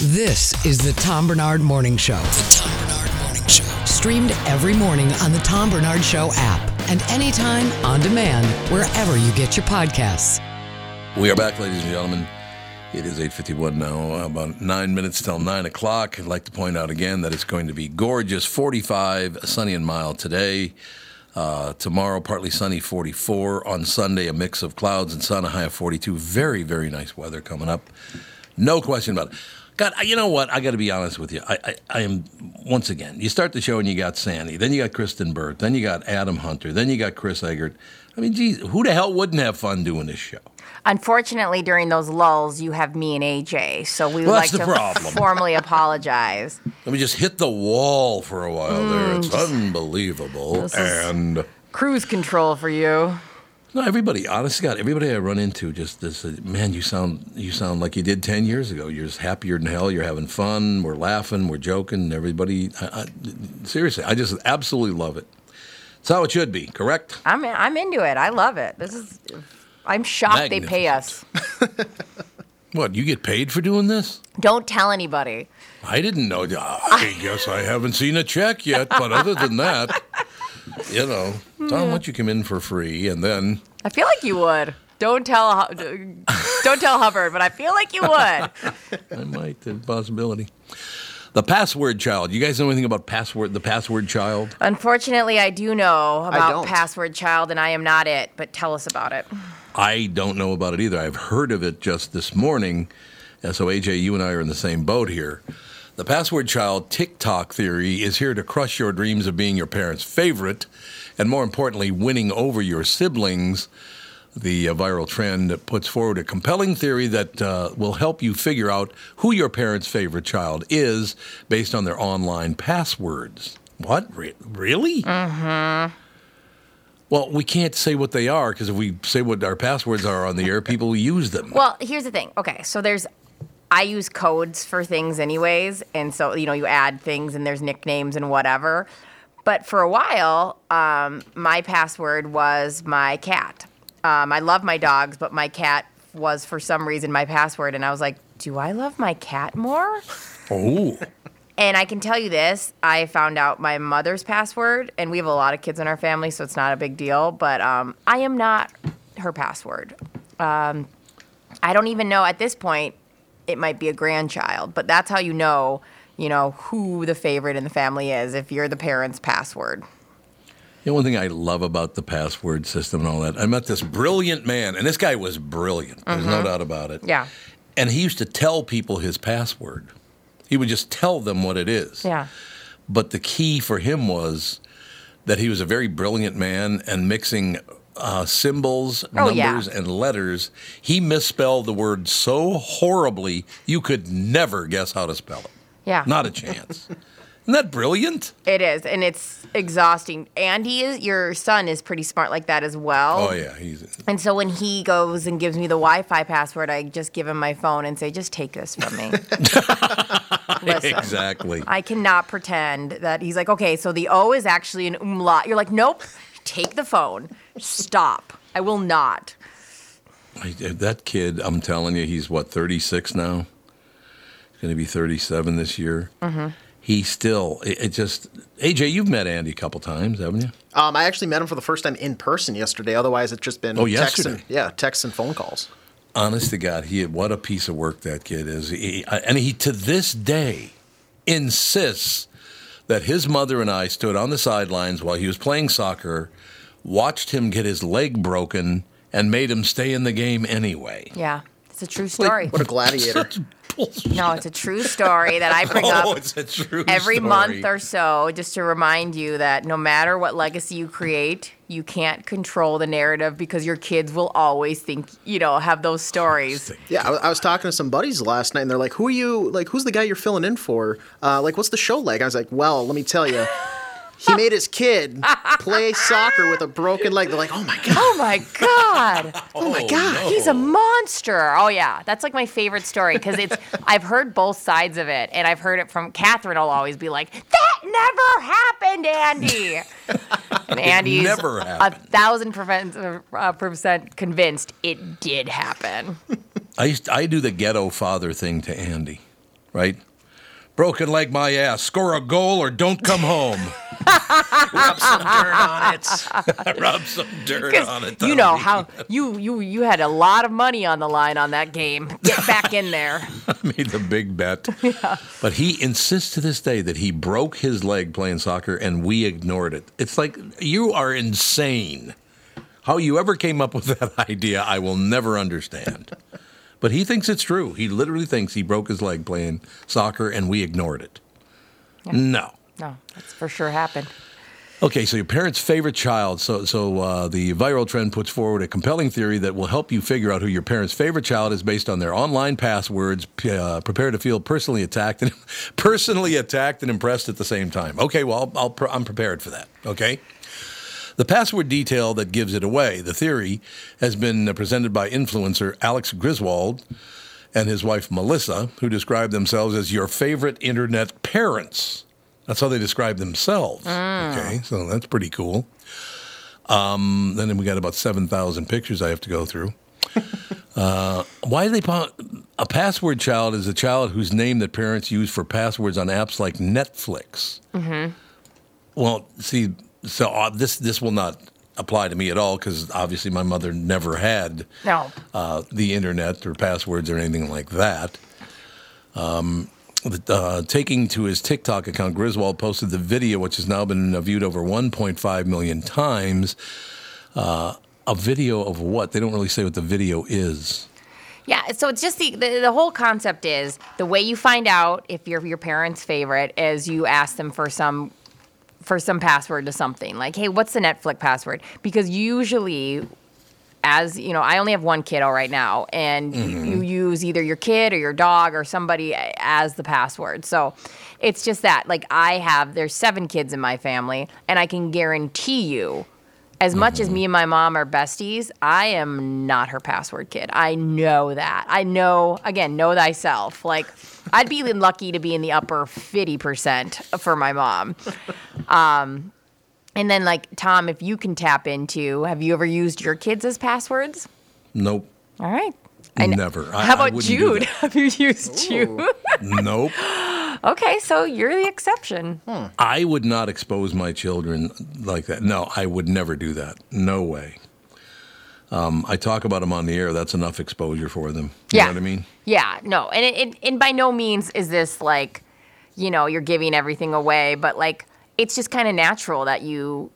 This is the Tom Barnard Morning Show. The Tom Barnard Morning Show. Streamed every morning on the Tom Barnard Show app and anytime on demand wherever you get your podcasts. We are back, ladies and gentlemen. It is 8.51 now, about nine minutes till 9 o'clock. I'd like to point out again that it's going to be gorgeous, 45, sunny and mild today. Uh, tomorrow, partly sunny, 44. On Sunday, a mix of clouds and sun, a high of 42. Very, very nice weather coming up. No question about it. God, you know what? I got to be honest with you. I, I, I, am once again. You start the show and you got Sandy, then you got Kristyn Burtt, then you got Adam Hunter, then you got Chris Egert. I mean, geez, who the hell wouldn't have fun doing this show? Unfortunately, during those lulls, you have me and AJ, so we would Well, like to problem. formally apologize. Let me just hit the wall for a while there. Mm, It's unbelievable. And Cruise control for you. No, everybody, honest God, everybody I run into just this. uh, Man, you sound you sound like you did ten years ago. You're just happier than hell. You're having fun. We're laughing. We're joking. Everybody, I, I, seriously, I just absolutely love it. It's how it should be. Correct. I'm I'm into it. I love it. This is. I'm shocked they pay us. What? You get paid for doing this? Don't tell anybody. I didn't know. I guess I haven't seen a check yet. But other than that, you know, Tom, why don't you come in for free and then I feel like you would. Don't tell. Don't tell Hubbard, but I feel like you would. I might. There's a possibility. The password child. You guys know anything about password? The password child. Unfortunately, I do know about don't. Password Child, and I am not it. But tell us about it. I don't know about it either. I've heard of it just this morning. And so, AJ, you and I are in the same boat here. The password child TikTok theory is here to crush your dreams of being your parents' favorite and, more importantly, winning over your siblings. The uh, viral trend puts forward a compelling theory that uh, will help you figure out who your parents' favorite child is based on their online passwords. What? Re- really? Mm-hmm. Well, we can't say what they are because if we say what our passwords are on the air, people will use them. Well, here's the thing. Okay, so there's I use codes for things anyways, and so you know you add things and there's nicknames and whatever. But for a while, um, my password was my cat. Um, I love my dogs, but my cat was for some reason my password, and I was like, do I love my cat more? Oh. And I can tell you this: I found out my mother's password, and we have a lot of kids in our family, so it's not a big deal. But um, I am not her password. Um, I don't even know at this point. It might be a grandchild, but that's how you know, you know, who the favorite in the family is if you're the parent's password. You know, one thing I love about the password system and all that, I met this brilliant man, and this guy was brilliant. There's no Mhm. doubt about it. Yeah. And he used to tell people his password. He would just tell them what it is. Yeah. But the key for him was that he was a very brilliant man and mixing uh, symbols, Oh, yeah. numbers, and letters. He misspelled the word so horribly you could never guess how to spell it. Yeah. Not a chance. Isn't that brilliant? It is, and it's exhausting. Andy is your son is pretty smart like that as well. Oh, yeah. He's, And so when he goes and gives me the Wi-Fi password, I just give him my phone and say, "Just take this from me." Listen. exactly. I cannot pretend that he's like, "Okay, so the O is actually an umlaut." You're like, "Nope, take the phone. Stop. I will not." I, that kid, I'm telling you, he's what, 36 now? He's going to be 37 this year. Mhm. He still, it, it just, AJ, you've met Andy a couple times, haven't you? Um, I actually met him for the first time in person yesterday. Otherwise, it's just been Oh, texts yesterday. and, yeah, texts and phone calls. honest to God, he what a piece of work that kid is. He, and he to this day insists that his mother and I stood on the sidelines while he was playing soccer, watched him get his leg broken, and made him stay in the game anyway. Yeah, it's a true story. What a gladiator. No, it's a true story that I bring oh, up it's a true every story. month or so just to remind you that no matter what legacy you create, you can't control the narrative because your kids will always think, you know, have those stories. Yeah, I, I was talking to some buddies last night, and they're like, "Who are you? Like, who's the guy you're filling in for? Uh, like, what's the show like?" I was like, "Well, let me tell you." He made his kid play soccer with a broken leg. They're like, "Oh my god! Oh my God. Oh my god!" He's a monster. Oh yeah, that's like my favorite story because it's I've heard both sides of it, and I've heard it from Catherine. Will always be like, "That never happened, Andy." and Andy's never a thousand percent, uh, percent convinced it did happen. I used I do the ghetto father thing to Andy, right? Broken leg, my ass. Score a goal or don't come home. Rub some dirt on it. Rub some dirt on it. you know how you you you had a lot of money on the line on that game. Get back in there. I made the big bet. yeah. But he insists to this day that he broke his leg playing soccer and we ignored it. It's like you are insane. How you ever came up with that idea, I will never understand. But he thinks it's true. He literally thinks he broke his leg playing soccer and we ignored it. No. No, that's for sure happened. Okay, so your parents' favorite child. So, so uh, the viral trend puts forward a compelling theory that will help you figure out who your parents' favorite child is based on their online passwords. P- Uh, prepare to feel personally attacked and personally attacked and impressed at the same time. Okay, well, I'll, I'll, I'm prepared for that. Okay. The password detail that gives it away. The theory has been presented by influencer Alex Griswold and his wife Melissa, who describe themselves as your favorite internet parents. That's how they describe themselves. Okay, so that's pretty cool. Um, then we got about 7,000 pictures I have to go through. uh, why do they put a password child is a child whose name that parents use for passwords on apps like Netflix? Mm-hmm. Well, see, so uh, this this will not apply to me at all because obviously my mother never had No. uh, the internet or passwords or anything like that. Um, uh, taking to his TikTok account, Griswold posted the video, which has now been viewed over 1.5 million times. Uh, a video of what? They don't really say what the video is. Yeah, so it's just the, the the whole concept is the way you find out if you're your parents' favorite is you ask them for some for some password to something. Like, hey, what's the Netflix password? Because usually as you know, I only have one kiddo right now, and mm-hmm. you use either your kid or your dog or somebody as the password. So it's just that, like, I have there's seven kids in my family, and I can guarantee you, as much as mm-hmm. me and my mom are besties, I am not her password kid. I know that. I know again, know thyself. Like, I'd be lucky to be in the upper fifty percent for my mom. Um, and then, like, Tom, if you can tap into, have you ever used your kids as passwords? Nope. All right. kn- Never. I- How I about wouldn't Jude? Have you used Jude? Nope. Okay, so you're the exception. I would not expose my children like that. No, I would never do that. No way. Um, I talk about them on the air. That's enough exposure for them. You Yeah. know what I mean? Yeah, no, and it, it, and by no means is this like, you know, you're giving everything away, but like it's just kind of natural that you,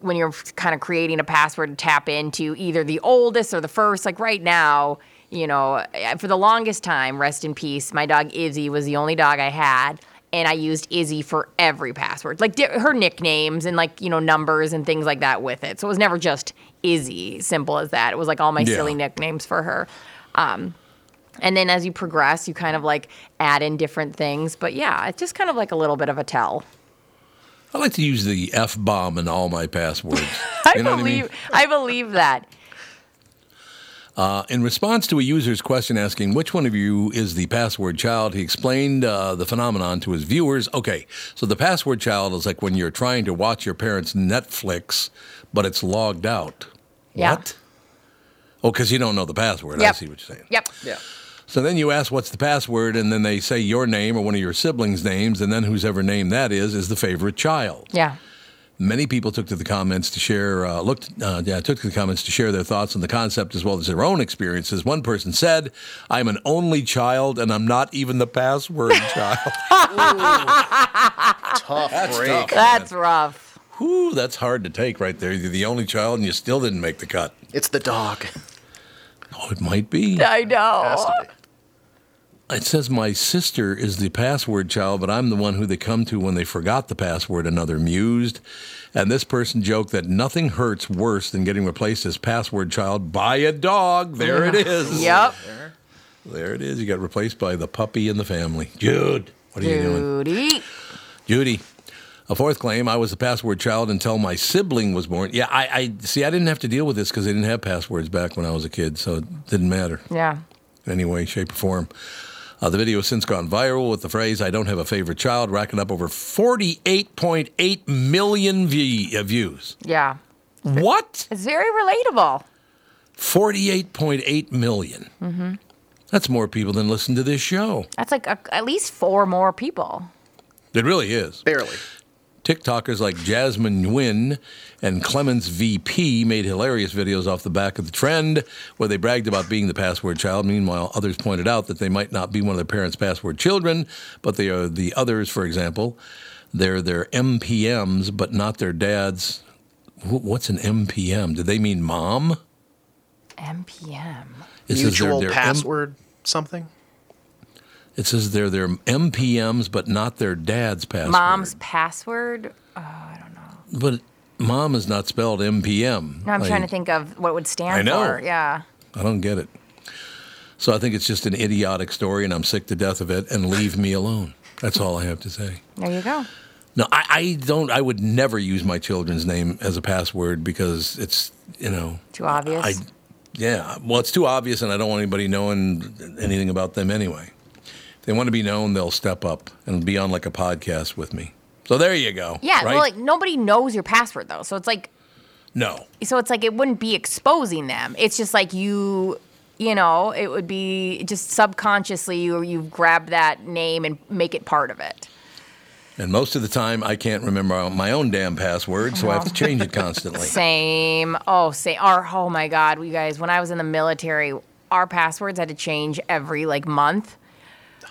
when you're kind of creating a password to tap into either the oldest or the first. Like right now, you know, for the longest time, rest in peace, my dog Izzy was the only dog I had. And I used Izzy for every password, like di- her nicknames and like you know numbers and things like that with it. So it was never just Izzy, simple as that. It was like all my Yeah. silly nicknames for her. Um, and then as you progress, you kind of like add in different things. But yeah, it's just kind of like a little bit of a tell. I like to use the F bomb in all my passwords. I You know what I mean? believe I, believe that. Uh, in response to a user's question asking which one of you is the password child, he explained uh, the phenomenon to his viewers. Okay, so the password child is like when you're trying to watch your parents' Netflix, but it's logged out. Yeah. What? Oh, because you don't know the password. I Yep. see what you're saying. Yep. Yeah. So then you ask what's the password, and then they say your name or one of your siblings' names, and then whose ever name that is is the favorite child. Yeah. Many people took to the comments to share, uh, looked, uh, yeah, took to the comments to share their thoughts on the concept as well as their own experiences. One person said, "I'm an only child, and I'm not even the password child." Tough That's break. tough. That's rough. Whew, that's hard to take right there. You're the only child, and you still didn't make the cut. It's the dog. Oh, it might be. I know. Has to be. It says my sister is the password child, but I'm the one who they come to when they forgot the password, another mused. And this person joked that nothing hurts worse than getting replaced as password child by a dog. There it is. Yep. There it is. You got replaced by the puppy in the family. Jude, what are you doing? Judy. Judy. A fourth claim, I was the password child until my sibling was born. Yeah, I, I see. I didn't have to deal with this because they didn't have passwords back when I was a kid, so it didn't matter Yeah. in any way, shape, or form. Uh, the video has since gone viral with the phrase, I don't have a favorite child, racking up over 48.8 million v- uh, views. Yeah. What? It's very relatable. 48.8 million. Mm-hmm. That's more people than listen to this show. That's like a, at least four more people. It really is. Barely. TikTokers like Jasmine Nguyen and Clemens VP made hilarious videos off the back of the trend where they bragged about being the password child. Meanwhile, others pointed out that they might not be one of their parents' password children, but they are the others, for example. They're their MPMs, but not their dads. What's an MPM? Did they mean mom? MPM. It Mutual their M- password something. It says they're their MPMs, but not their dad's password. Mom's password. Oh, I don't know. But mom is not spelled MPM. No, I'm I- trying to think of what would stand I know. for. Yeah. I don't get it. So I think it's just an idiotic story, and I'm sick to death of it. And leave me alone. That's all I have to say. There you go. No, I, I don't. I would never use my children's name as a password because it's you know Too obvious. I, yeah. Well, it's too obvious, and I don't want anybody knowing anything about them anyway. They want to be known, they'll step up and be on like a podcast with me. So there you go. yeah. Right? Well, like nobody knows your password though, so it's like no. so it's like it wouldn't be exposing them. It's just like you, you know, it would be just subconsciously you you grab that name and make it part of it. And most of the time, I can't remember my own damn password, so I have to change it constantly. Same. Oh, say our. Oh my God, you guys. When I was in the military, our passwords had to change every like month.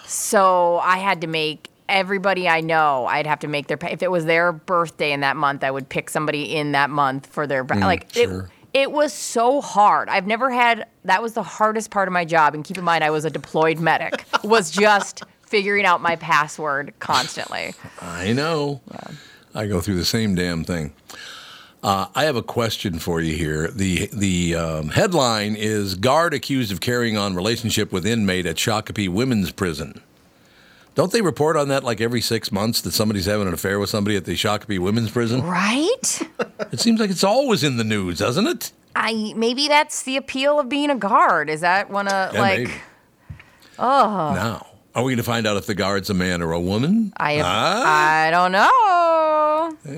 So I had to make everybody I know. I'd have to make their. If it was their birthday in that month, I would pick somebody in that month for their. pa- mm, like sure. it. It was so hard. I've never had. That was the hardest part of my job. And keep in mind, I was a deployed medic. Was just figuring out my password constantly. I know. I go through the same damn thing. Uh, I have a question for you here. The the um, headline is guard accused of carrying on relationship with inmate at Shakopee Women's Prison. Don't they report on that like every six months that somebody's having an affair with somebody at the Shakopee Women's Prison? Right. It seems like it's always in the news, doesn't it? I maybe that's the appeal of being a guard. Is that one of Yeah, like. Oh. Now, are we going to find out if the guard's a man or a woman? I? I don't know.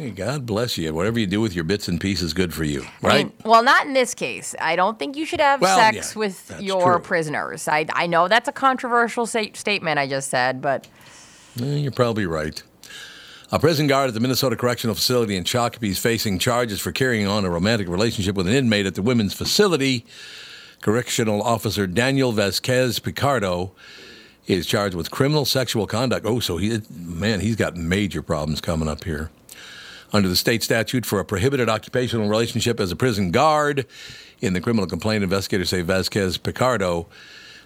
Hey, God bless you. Whatever you do with your bits and pieces, good for you, I right? mean, well, not in this case. I don't think you should have Well, sex yeah, with your true. prisoners. I I know that's a controversial statement I just said, but Eh, You're probably right. A prison guard at the Minnesota Correctional Facility in Shakopee is facing charges for carrying on a romantic relationship with an inmate at the women's facility. Correctional Officer Daniel Vasquez Picardo is charged with criminal sexual conduct. Oh, so he, man, he's got major problems coming up here. Under the state statute for a prohibited occupational relationship as a prison guard, in the criminal complaint, investigators say Vasquez Picardo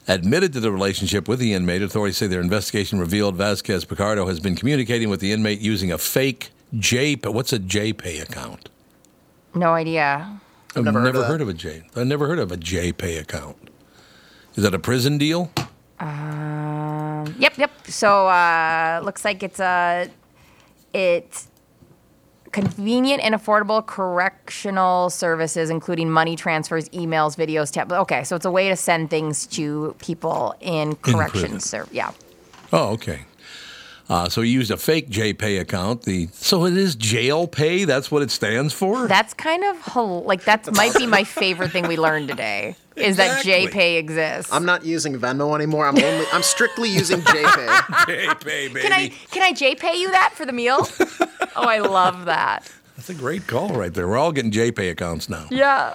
admitted to the relationship with the inmate. Authorities say their investigation revealed Vasquez Picardo has been communicating with the inmate using a fake J. What's a JPay account? no idea. I've never never, heard of heard of a J. I've never heard of a JPay account. Is that a prison deal? Um, yep, yep. So uh, looks like it's a it's convenient and affordable correctional services, including money transfers, emails, videos, tab. Okay, so it's a way to send things to people in prison. corrections. Ser- yeah. Oh, okay. Uh, so he used a fake JPay account. The so it is jail pay. That's what it stands for. That's kind of hel- like that might be my favorite thing we learned today is that JPay exists. I'm not using Venmo anymore. I'm only. I'm strictly using JPay. JPay, baby. can I can I JPay you that for the meal? oh, I love that. That's a great call right there. We're all getting JPay accounts now. Yeah.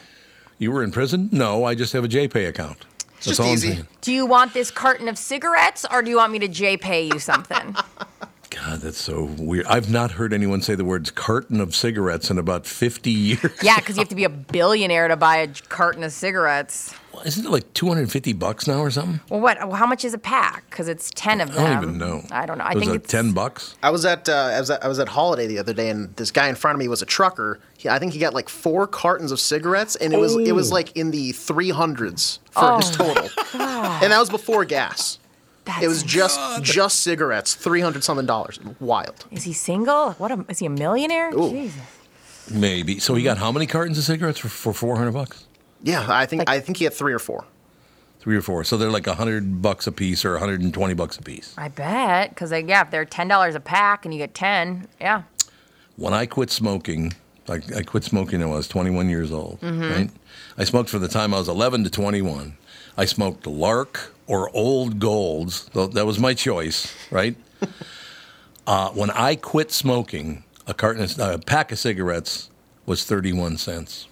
You were in prison? No, I just have a JPay account. That's just easy. Do you want this carton of cigarettes or do you want me to J pay you something? God, that's so weird. I've not heard anyone say the words carton of cigarettes in about 50 years. yeah, because you have to be a billionaire to buy a carton of cigarettes. Isn't it like 250 bucks now or something? Well, what? Well, how much is a pack? Because it's ten of them. I them. don't even know. I don't know. I was think it it's 10 bucks? I was at uh, I was at, I was at Holiday the other day, and this guy in front of me was a trucker. He, I think he got like four cartons of cigarettes, and it was it was like in the three hundreds for his total, and that was before gas. That's It was just just cigarettes, three hundred something dollars. Wild. Is he single? What? A, is he a millionaire? Jesus. Maybe. So he got how many cartons of cigarettes for, for 400 bucks? Yeah, I think I think he had three or four. Three or four. So they're like 100 bucks a piece or 120 bucks a piece. I bet. Because yeah, if they're ten dollars a pack and you get ten, yeah. When I quit smoking, like I quit smoking when I was 21 years old, Mm-hmm. right? I smoked for the time I was 11 to 21. I smoked Lark or Old Golds. Tho- That was my choice, right? uh, when I quit smoking, a carton, of, a pack of cigarettes was 31 cents.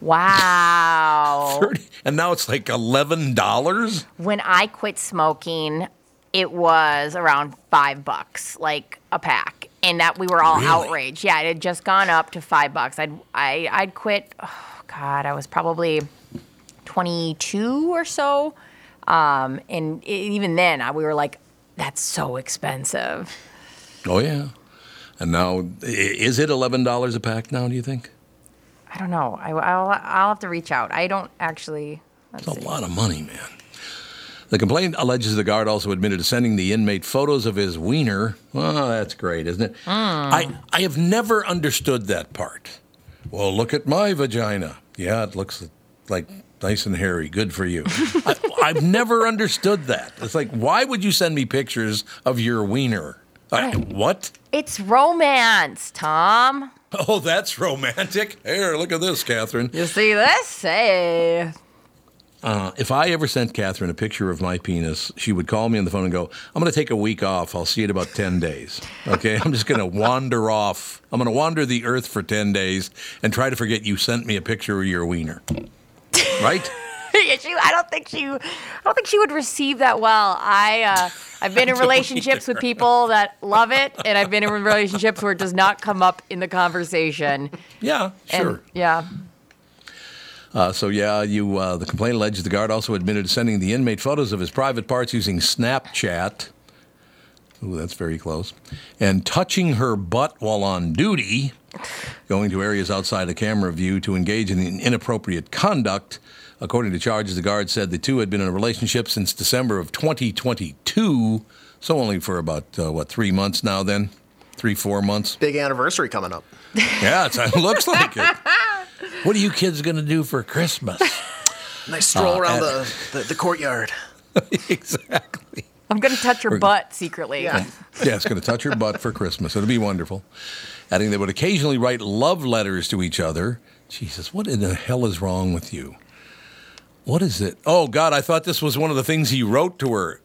Wow. 30, and now it's like $11? when I quit smoking, it was around five bucks, like a pack, and that we were all Really? outraged. Yeah, it had just gone up to five bucks. I'd I, I'd quit. Oh God, I was probably twenty two or so, um, and e even then, I, we were like, "That's so expensive." Oh, yeah. And now, is it $11 a pack now, do you think? I don't know. I, I'll I'll have to reach out. I don't actually. It's a see. lot of money, man. The complaint alleges the guard also admitted to sending the inmate photos of his wiener. Well, that's great, isn't it? Hmm. I, I have never understood that part. Well, look at my vagina. Yeah, it looks like nice and hairy. Good for you. I, I've never understood that. It's like, why would you send me pictures of your wiener? I, what? It's romance, Tom. Oh, that's romantic. Here, look at this, Catherine. You see this? Hey. Uh, if I ever sent Catherine a picture of my penis, she would call me on the phone and go, I'm going to take a week off. I'll see you in about 10 days. Okay? I'm just going to wander off. I'm going to wander the earth for 10 days and try to forget you sent me a picture of your wiener. Right? She, I don't think she, I don't think she would receive that well. I, uh, I've been in relationships with people that love it, and I've been in relationships where it does not come up in the conversation. Yeah, And, sure. yeah. Uh, so, yeah, you. Uh, the complaint alleges the guard also admitted to sending the inmate photos of his private parts using Snapchat. Ooh, that's very close. And touching her butt while on duty, going to areas outside the camera view to engage in inappropriate conduct. According to charges, the guard said the two had been in a relationship since December of 2022, so only for about, uh, what, three months now then? Three, four months? Big anniversary coming up. Yeah, it's, it looks like it. What are you kids going to do for Christmas? Nice stroll Uh, around the, the, the courtyaard. exactly. I'm gonna touch her butt secretly. Yeah. Yeah, it's going to touch her butt for Christmas. It'll be wonderful. Adding they would occasionally write love letters to each other. Jesus, what in the hell is wrong with you? What is it? Oh, God, I thought this was one of the things he wrote to her.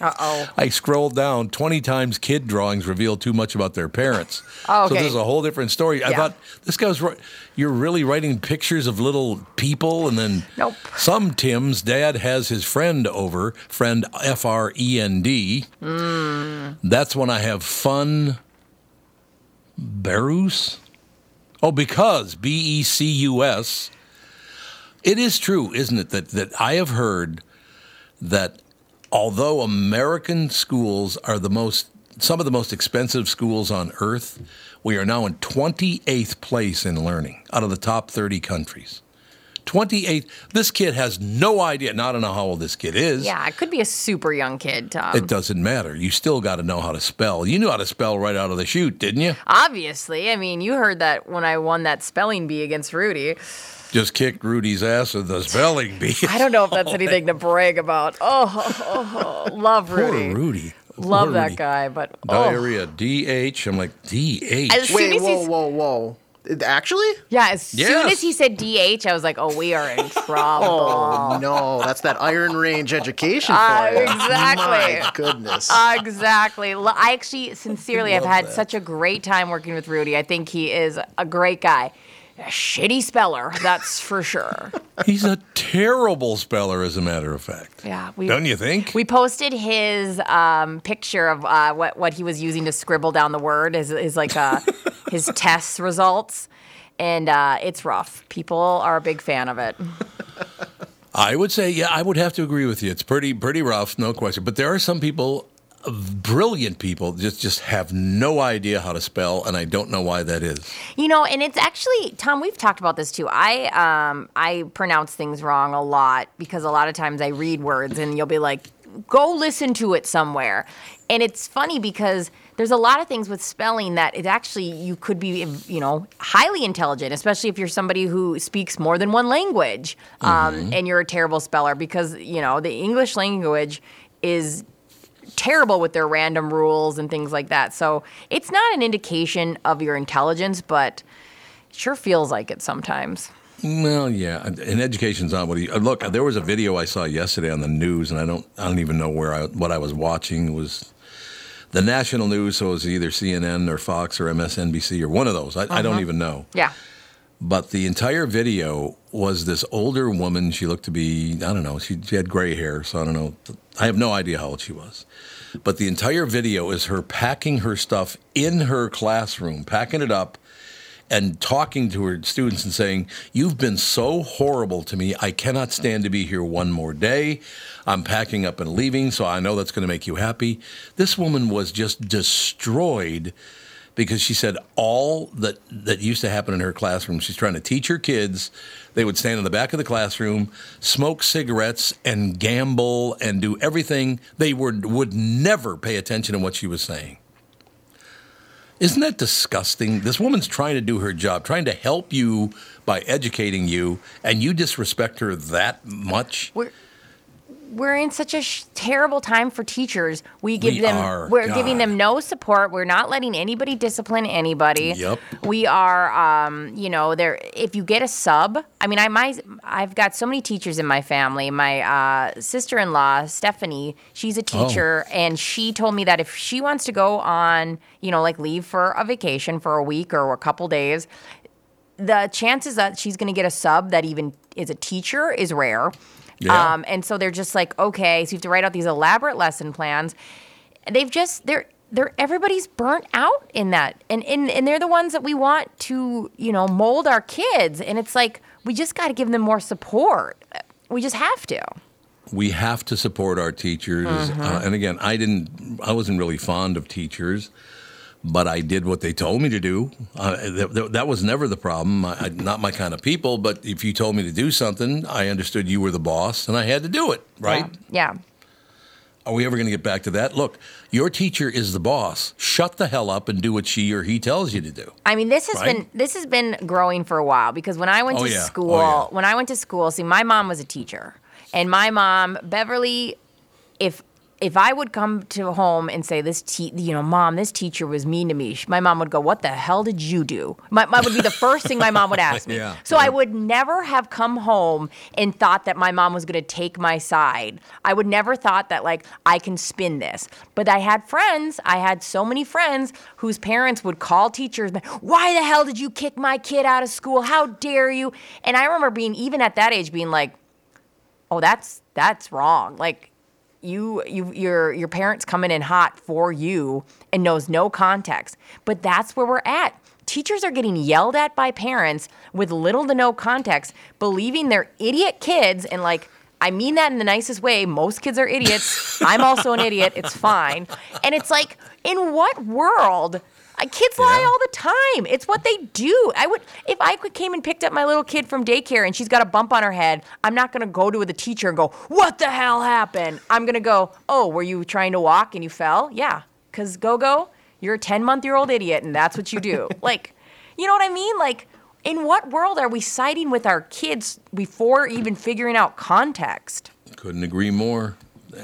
Uh oh. I scrolled down 20 times kid drawings reveal too much about their parents. Oh, So this is a whole different story. I thought this guy was right. You're really writing pictures of little people, and then Nope. some Tim's dad has his friend over, friend F R E N D. Hmm. That's when I have fun. Berus? Oh, because B E C U S. It is true, isn't it, that, that I have heard that although American schools are the most, some of the most expensive schools on earth, we are now in 28th place in learning out of the top 30 countries. 28th. This kid has no idea, not to know how old this kid is. Yeah, it could be a super young kid, Tom. It doesn't matter. You still got to know how to spell. You knew how to spell right out of the chute, didn't you? Obviously, I mean, you heard that when I won that spelling bee against Rudy. Just kicked Rudy's ass in the spelling bee. I don't know if that's anything to brag about. Oh, oh, oh, love Poor Rudy. Rudy. Love Poor that Rudy. guy, but oh. Diarrhea. D H. I'm like D H. As Wait, whoa, whoa, whoa. Actually? Yeah, as soon as he said DH, I was like, oh, we are in trouble. Oh no, that's that Iron Range education for Uh, you. exactly. My goodness. exactly. L- I actually, sincerely, I've had such a great time working with Rudy. I think he is a great guy. A shitty speller, that's for sure. He's a terrible speller, as a matter of fact. Yeah, we, Don't you think? We posted his um, picture of uh, what what he was using to scribble down the word, his, his like uh, his test results, and uh, it's rough. People are a big fan of it. I would say, yeah, I would have to agree with you. It's pretty pretty rough, no question. But there are some people, brilliant people, just just have no idea how to spell, and I don't know why that is. You know, and it's actually Tom. We've talked about this too. I um I pronounce things wrong a lot because a lot of times I read words and you'll be like, go listen to it somewhere, and it's funny because there's a lot of things with spelling that it actually you could be you know highly intelligent, especially if you're somebody who speaks more than one language, um, and you're a terrible speller because you know the English language is terrible with their random rules and things like that. So it's not an indication of your intelligence, but it sure feels like it sometimes. Well, yeah, and education's not what he. uh, Look, there was a video I saw yesterday on the news, and I don't, I don't even know where I, what I was watching It was the national news. So it was either CNN or Fox or MSNBC or one of those. I, I don't even know. Yeah. But the entire video was this older woman. She looked to be, I don't know, she, she had gray hair, so I don't know. I have no idea how old she was. But the entire video is her packing her stuff in her classroom, packing it up, and talking to her students and saying, You've been so horrible to me. I cannot stand to be here one more day. I'm packing up and leaving, so I know that's going to make you happy. This woman was just destroyed because she said all that that used to happen in her classroom. She's trying to teach her kids. They would stand in the back of the classroom, smoke cigarettes, and gamble and do everything. They would would never pay attention to what she was saying. Isn't that disgusting? This woman's trying to do her job, trying to help you by educating you, and you disrespect her that much. We're we're in such a sh- terrible time for teachers. We give We them are, we're giving them no support. We're not letting anybody discipline anybody. Yep. We are um, you know, there if you get a sub, I mean, I my I've got so many teachers in my family. My uh, sister-in-law, Stephanie, she's a teacher and she told me that if she wants to go on, you know, like leave for a vacation for a week or a couple days, the chances that she's going to get a sub that even is a teacher is rare. Yeah. Um, and so they're just like, okay, so you have to write out these elaborate lesson plans. They've just they're they're everybody's burnt out in that, and and and they're the ones that we want to you know mold our kids, and it's like we just got to give them more support. We just have to. we have to support our teachers. Uh, and again, I didn't, I wasn't really fond of teachers, but I did what they told me to do. Uh, th- th- that was never the problem. I, I, not my kind of people, but if you told me to do something, I understood you were the boss and I had to do it, right? Yeah. Are we ever going to get back to that? Look, your teacher is the boss. Shut the hell up and do what she or he tells you to do. I mean, this has Right? been this has been growing for a while because when I went Oh, to yeah. Oh, school, yeah. when I went to school, see, my mom was a teacher, and my mom, Beverly, if if I would come to home and say this, te- you know, mom, this teacher was mean to me, my mom would go, "What the hell did you do?" My, my would be the first thing my mom would ask me. Yeah. So I would never have come home and thought that my mom was going to take my side. I would never thought that like I can spin this. But I had friends. I had so many friends whose parents would call teachers, "Why the hell did you kick my kid out of school? How dare you?" And I remember being even at that age being like, "Oh, that's that's wrong." Like you you your your parents coming in hot for you and knows no context. But that's where we're at. Teachers are getting yelled at by parents with little to no context, believing they're idiot kids and like I mean that in the nicest way. Most kids are idiots. I'm also an idiot. It's fine. And it's like, in what world? Kids lie Yeah. all the time. It's what they do. I would, if I came and picked up my little kid from daycare and she's got a bump on her head, I'm not gonna go to the teacher and go, "What the hell happened?" I'm gonna go, "Oh, were you trying to walk and you fell?" Yeah, cause go go, you're a 10 month year old idiot and that's what you do. like, you know what I mean? Like, in what world are we siding with our kids before even figuring out context? Couldn't agree more.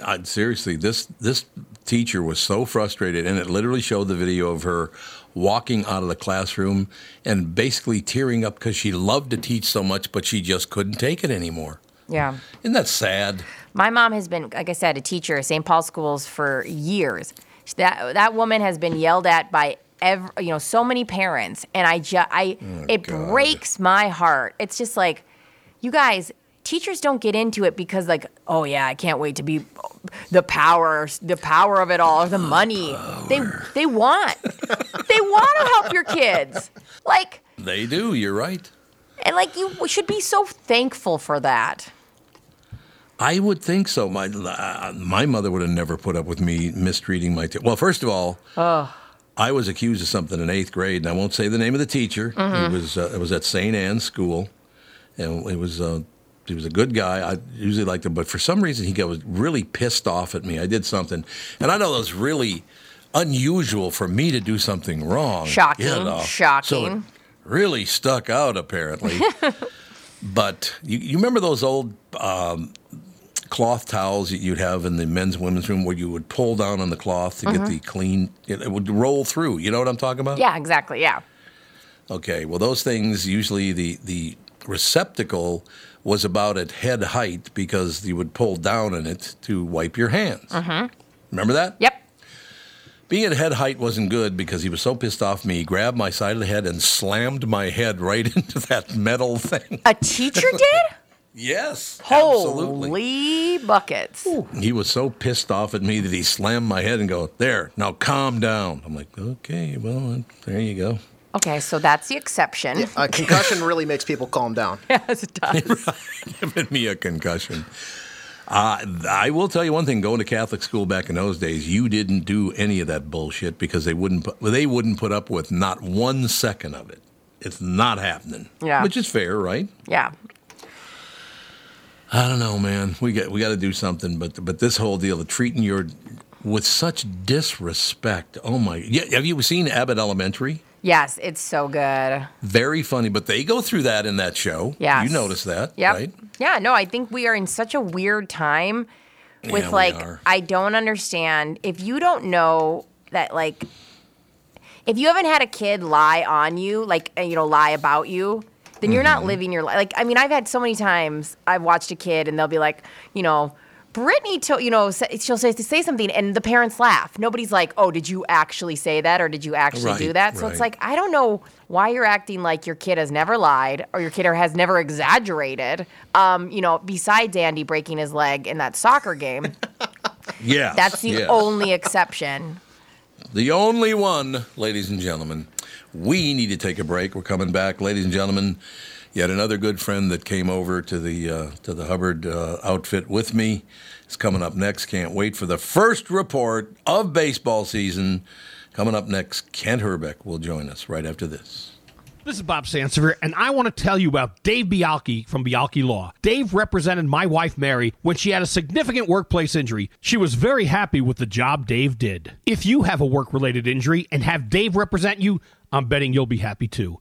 I, seriously, this this teacher was so frustrated, and it literally showed the video of her walking out of the classroom and basically tearing up because she loved to teach so much, but she just couldn't take it anymore. Yeah. Isn't that sad? My mom has been, like I said, a teacher at St. Paul schools for years. That that woman has been yelled at by every, you know, so many parents, and I just, I, oh it God. breaks my heart. It's just like, you guys, teachers don't get into it because, like, oh yeah, I can't wait to be the power, the power of it all, or the money. They they want, they want to help your kids, like, They do. You're right. and like you should be so thankful for that. I would think so. My uh, my mother would have never put up with me mistreating my. T- well, first of all, I was accused of something in eighth grade, and I won't say the name of the teacher. It was uh, it was at St. Anne's School, and it was uh, he was a good guy. I usually liked him, but for some reason he got was really pissed off at me. I did something, and I know that was really unusual for me to do something wrong. Shocking, you know. So it really stuck out apparently. but you, you remember those old um, cloth towels that you'd have in the men's and women's room where you would pull down on the cloth to get the clean, it, it would roll through. You know what I'm talking about? Yeah, exactly. Yeah. Okay. Well, those things usually the the receptacle was about at head height because you would pull down in it to wipe your hands. Mm-hmm. Remember that? Yep. Being at head height wasn't good because he was so pissed off me. He grabbed my side of the head and slammed my head right into that metal thing. A teacher did? Yes, absolutely. Holy buckets. He was so pissed off at me that he slammed my head and go, "There, now calm down." I'm like, "Okay, well, there you go." Okay, so that's the exception. A concussion really makes people calm down. Yes, it does. Giving me a concussion. Uh, I will tell you one thing: going to Catholic school back in those days, you didn't do any of that bullshit because they wouldn't put, they wouldn't put up with not one second of it. It's not happening. Yeah. which is fair, right? Yeah. I don't know, man. We got we got to do something. But but this whole deal of treating your with such disrespect. Oh my! Yeah, have you seen Abbott Elementary? Yes, it's so good. Very funny, but they go through that in that show. Yeah, you notice that, Yep. right? Yeah, no, I think we are in such a weird time with Yeah, like. I don't understand if you don't know that like if you haven't had a kid lie on you, like uh, you know, lie about you, then you're Mm-hmm. not living your life. Like I mean, I've had so many times I've watched a kid and they'll be like, you know, Brittany, to, you know, she'll say say something and the parents laugh. Nobody's like, oh, did you actually say that or did you actually do that? So it's like I don't know why you're acting like your kid has never lied or your kid has never exaggerated. Um, you know, besides Andy breaking his leg in that soccer game, Yeah, that's the yes. only exception. The only one, ladies and gentlemen. We need to take a break. We're coming back, ladies and gentlemen. Yet another good friend that came over to the uh, to the Hubbard uh, outfit with me is coming up next. Can't wait for the first report of baseball season. Coming up next, Kent Hrbek will join us right after this. This is Bob Sansevere, and I want to tell you about Dave Bialke from Bialke Law. Dave represented my wife Mary when she had a significant workplace injury. She was very happy with the job Dave did. If you have a work related injury and have Dave represent you, I'm betting you'll be happy too.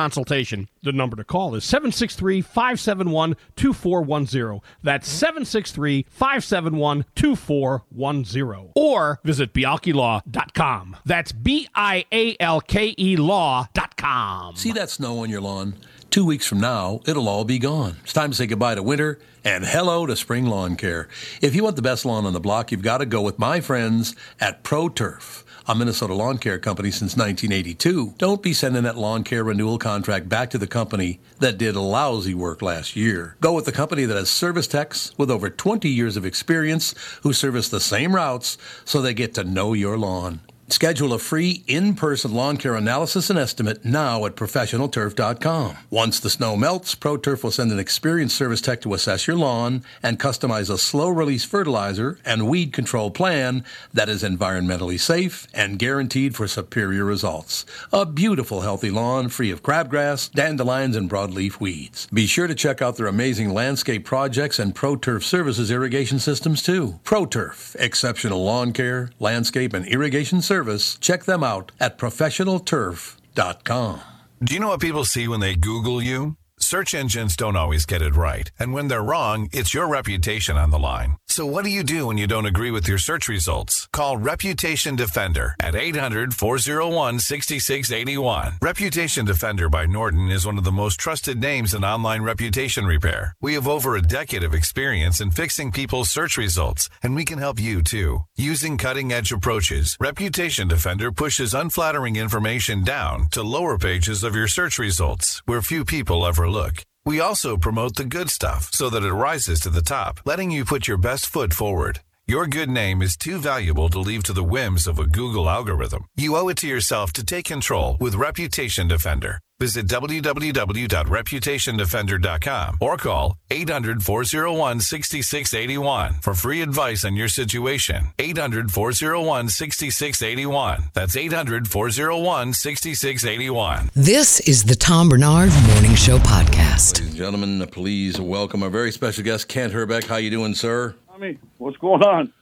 consultation. The number to call is 763 571 2410. That's 763 571 2410. Or visit bialkelaw.com. That's B I A L K E law.com. See that snow on your lawn? Two weeks from now, it'll all be gone. It's time to say goodbye to winter and hello to spring lawn care. If you want the best lawn on the block, you've got to go with my friends at Pro Turf. A Minnesota lawn care company since 1982. Don't be sending that lawn care renewal contract back to the company that did lousy work last year. Go with the company that has service techs with over 20 years of experience who service the same routes so they get to know your lawn. Schedule a free in-person lawn care analysis and estimate now at professionalturf.com. Once the snow melts, ProTurf will send an experienced service tech to assess your lawn and customize a slow-release fertilizer and weed control plan that is environmentally safe and guaranteed for superior results. A beautiful, healthy lawn free of crabgrass, dandelions, and broadleaf weeds. Be sure to check out their amazing landscape projects and ProTurf services irrigation systems too. ProTurf, exceptional lawn care, landscape, and irrigation service. Check them out at professionalturf.com. Do you know what people see when they Google you? Search engines don't always get it right. And when they're wrong, it's your reputation on the line. So what do you do when you don't agree with your search results? Call Reputation Defender at 800 401 6681. Reputation Defender by Norton is one of the most trusted names in online reputation repair. We have over a decade of experience in fixing people's search results, and we can help you too. Using cutting edge approaches, Reputation Defender pushes unflattering information down to lower pages of your search results where few people ever look. We also promote the good stuff so that it rises to the top, letting you put your best foot forward. Your good name is too valuable to leave to the whims of a Google algorithm. You owe it to yourself to take control with Reputation Defender. Visit www.reputationdefender.com or call 800 401 6681 for free advice on your situation. 800 401 6681. That's 800 401 6681. This is the Tom Barnard Morning Show podcast. Ladies and gentlemen, please welcome our very special guest, Kent Hrbek. How you doing, sir? Tommy, what's going on?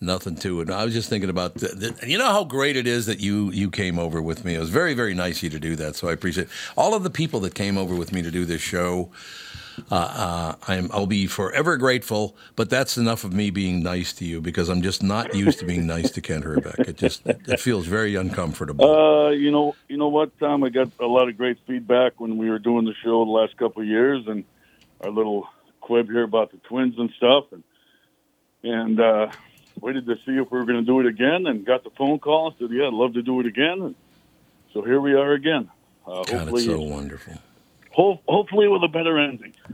Nothing to it. I was just thinking about the, the, you know how great it is that you you came over with me. It was very very nice of you to do that. So I appreciate it. all of the people that came over with me to do this show. Uh, uh, I'm, I'll be forever grateful, but that's enough of me being nice to you because I'm just not used to being nice to Kent Hrbek. It just it, it feels very uncomfortable. Uh, you know, you know what, Tom? I got a lot of great feedback when we were doing the show the last couple of years, and our little quib here about the twins and stuff, and and uh, waited to see if we were going to do it again, and got the phone call and said, "Yeah, I'd love to do it again." And so here we are again. Uh, God, it's so wonderful. ho- hopefully with a better ending.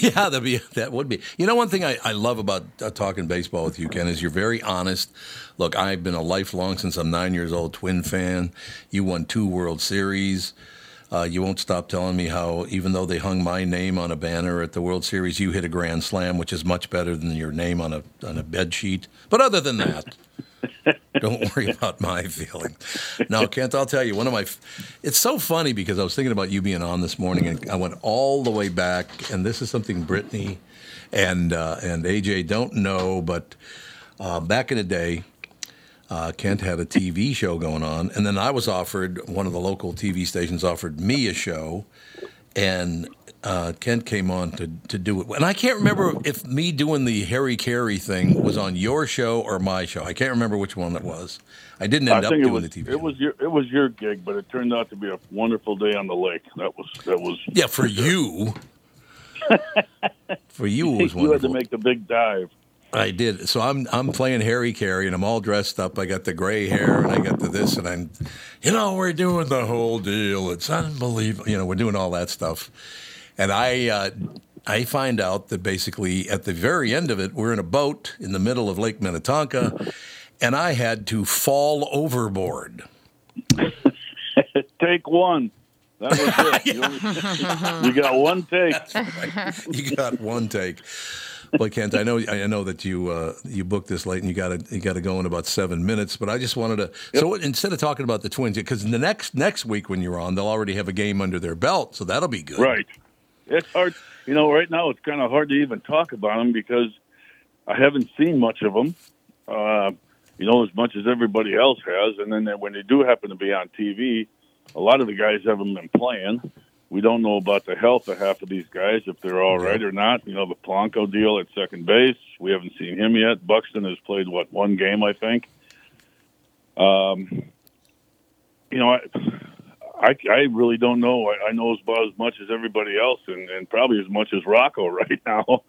Yeah, that'd be that would be. You know, one thing I, I love about uh, talking baseball with you, Ken, is you're very honest. Look, I've been a lifelong since I'm nine years old Twin fan. You won two World Series. Uh, you won't stop telling me how, even though they hung my name on a banner at the World Series, you hit a grand slam, which is much better than your name on a on a bed sheet. But other than that, don't worry about my feelings. Now, Kent, I'll tell you one of my. It's so funny because I was thinking about you being on this morning, and I went all the way back, and this is something Brittany and uh, and AJ don't know, but uh, back in the day. Uh, Kent had a TV show going on, and then I was offered one of the local TV stations offered me a show, and uh, Kent came on to, to do it. And I can't remember if me doing the Harry Caray thing was on your show or my show. I can't remember which one it was. I didn't I end up it doing was the TV. it show. was your it was your gig, but it turned out to be a wonderful day on the lake. That was that was yeah, for you. for you, it was you had to make the big dive. I did. So I'm I'm playing Harry Caray, and I'm all dressed up. I got the gray hair, and I got the this, and I'm, you know, we're doing the whole deal. It's unbelievable. You know, we're doing all that stuff, and I. Uh, I find out that basically at the very end of it, we're in a boat in the middle of Lake Minnetonka, and I had to fall overboard. Take one. That was it. You, only- you got one take. you got one take. But Kent, I know I know that you uh, you booked this late and you got to you got to go in about seven minutes. But I just wanted to. So instead of talking about the Twins, because the next next week when you're on, they'll already have a game under their belt, so that'll be good. Right. It's hard. You know, right now it's kind of hard to even talk about them because I haven't seen much of them. Uh, you know, as much as everybody else has, and then when they do happen to be on TV, a lot of the guys haven't been playing. We don't know about the health of half of these guys, if they're all right or not. You know, the Polanco deal at second base, we haven't seen him yet. Buxton has played what one game, I think. Um, you know, I, I, I really don't know. I, I know about as much as everybody else, and, and probably as much as Rocco right now,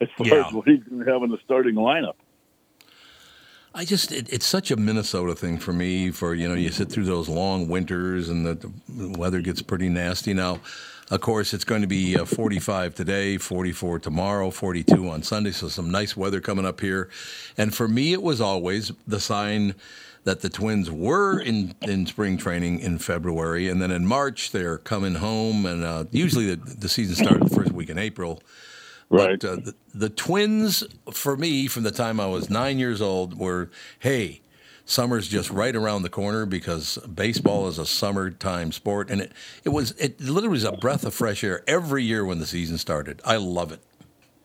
as far Yeah. as what he's going to have in the starting lineup. I just it, it's such a Minnesota thing for me. For you know, you sit through those long winters and the, the weather gets pretty nasty now. Of course, it's going to be uh, 45 today, 44 tomorrow, 42 on Sunday. So some nice weather coming up here. And for me, it was always the sign that the Twins were in, in spring training in February, and then in March they're coming home, and uh, usually the, the season started the first week in April. Right. But uh, the, the Twins, for me, from the time I was nine years old, were hey, summer's just right around the corner because baseball is a summertime sport, and it it was it literally was a breath of fresh air every year when the season started. I love it.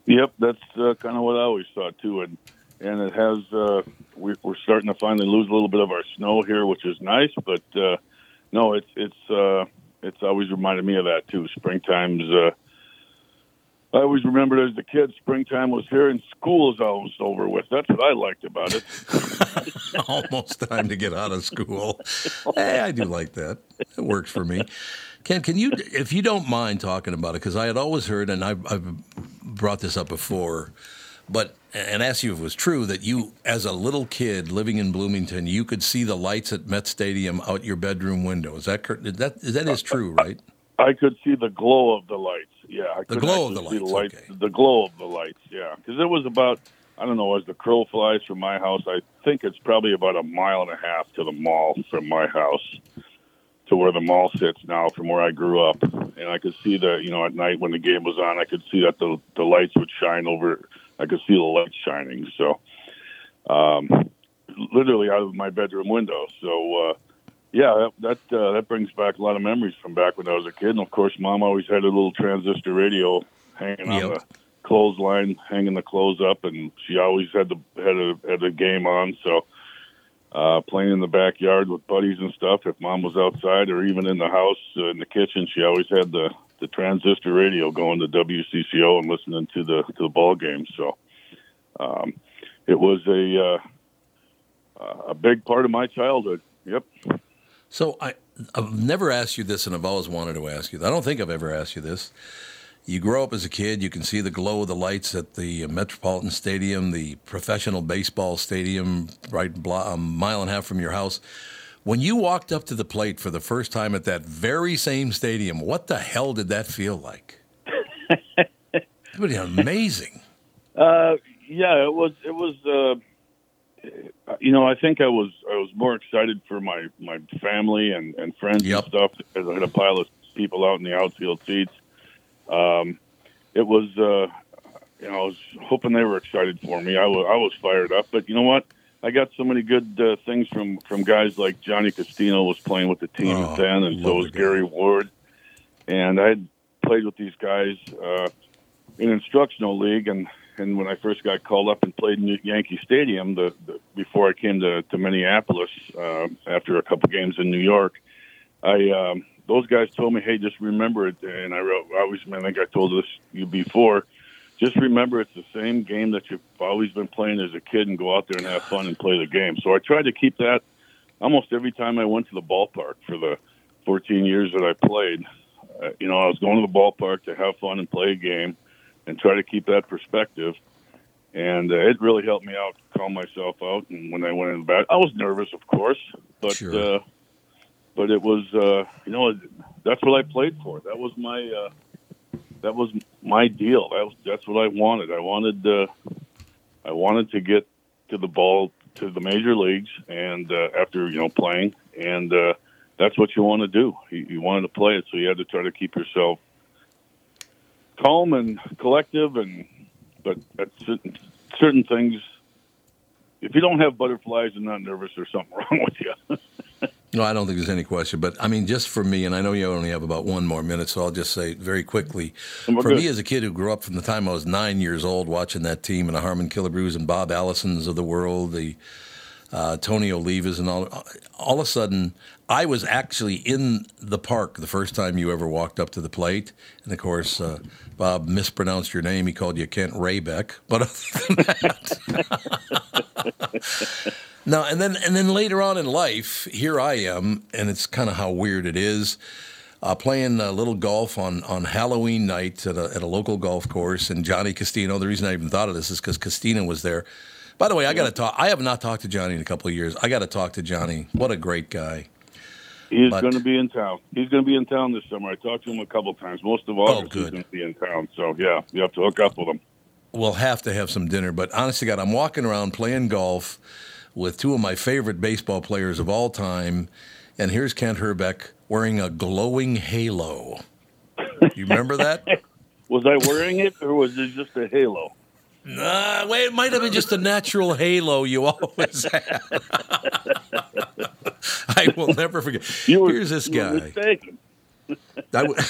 Yep, that's uh, kind of what I always thought too, and and it has. Uh, we, we're starting to finally lose a little bit of our snow here, which is nice. But uh, no, it's it's uh, it's always reminded me of that too. Springtime's. I always remembered as a kid, springtime was here and school is almost over with. That's what I liked about it. Almost time to get out of school. Hey, I do like that. It works for me. Ken, can you, if you don't mind talking about it, because I had always heard, and I've, I've brought this up before, but and asked you if it was true that you, as a little kid living in Bloomington, you could see the lights at Met Stadium out your bedroom window. Is that that that is true, right? I could see the glow of the lights. Yeah, I The glow of the lights, The, the glow of the lights. Yeah, because it was about I don't know as the crow flies from my house. I think it's probably about a mile and a half to the mall from my house to where the mall sits now from where I grew up, and I could see the you know at night when the game was on, I could see that the the lights would shine over. I could see the lights shining. So, um, literally out of my bedroom window. So. uh yeah, that that, uh, that brings back a lot of memories from back when I was a kid. And of course, Mom always had a little transistor radio hanging on the clothesline, hanging the clothes up, and she always had the had a had a game on. So, uh, playing in the backyard with buddies and stuff. If Mom was outside or even in the house uh, in the kitchen, she always had the the transistor radio going to WCCO and listening to the to the ball games. So, um, it was a uh, a big part of my childhood. Yep. So I, I've never asked you this, and I've always wanted to ask you. I don't think I've ever asked you this. You grow up as a kid, you can see the glow of the lights at the Metropolitan Stadium, the professional baseball stadium, right a mile and a half from your house. When you walked up to the plate for the first time at that very same stadium, what the hell did that feel like? it was amazing. Uh, yeah, it was. It was. Uh, you know, I think I was. I was more excited for my my family and and friends Yep. and stuff because I had a pile of people out in the outfield seats. Um, it was. Uh, you know, I was hoping they were excited for me. I was. I was fired up, but you know what? I got so many good uh, things from from guys like Johnny Castino was playing with the team Oh, then, and so was. Gary Ward. And I had played with these guys uh, in instructional league, and and when I first got called up and played in Yankee Stadium, the, the before I came to to Minneapolis uh, after a couple games in New York, I um, those guys told me, hey, just remember it. And I wrote, I always, I think I told this you before. Just remember, it's the same game that you've always been playing as a kid, and go out there and have fun and play the game. So I tried to keep that almost every time I went to the ballpark for the 14 years that I played. Uh, you know, I was going to the ballpark to have fun and play a game, and try to keep that perspective. And uh, it really helped me out, calm myself out. And when I went in the back, I was nervous, of course, but Sure. uh, but it was, uh, you know, that's what I played for. That was my uh, that was my deal. That was, that's what I wanted. I wanted uh, I wanted to get to the ball to the major leagues, and uh, after you know playing, and uh, that's what you want to do. You, you wanted to play it, so you had to try to keep yourself calm and collective, and but at certain certain things, if you don't have butterflies and not nervous, there's something wrong with you. No, I don't think there's any question. But I mean, just for me, and I know you only have about one more minute, so I'll just say very quickly. We're For good. me, as a kid who grew up from the time I was nine years old watching that team and the Harmon Killebrews and Bob Allisons of the world, the uh, Tony Olivas and all, all of a sudden, I was actually in the park the first time you ever walked up to the plate. And of course, uh, Bob mispronounced your name. He called you Kent Raybeck. But other than that. No, and then and then later on in life, here I am, and it's kind of how weird it is. Uh, playing a little golf on, on Halloween night at a, at a local golf course, and Johnny Castino. The reason I even thought of this is because Castino was there. By the way, I got to talk. I have not talked to Johnny in a couple of years. I got to talk to Johnny. What a great guy! He's But- going to be in town. He's going to be in town this summer. I talked to him a couple times. Most of oh, August, he's Oh, good. going to be in town. So yeah, you have to hook up with him. We'll have to have some dinner. But honestly, God, I'm walking around playing golf with two of my favorite baseball players of all time, and here's Kent Hrbek wearing a glowing halo. You remember that? Was I wearing it, or was it just a halo? Nah, wait, it might have been just a natural halo you always have. I will never forget. Were, Here's this guy. I w-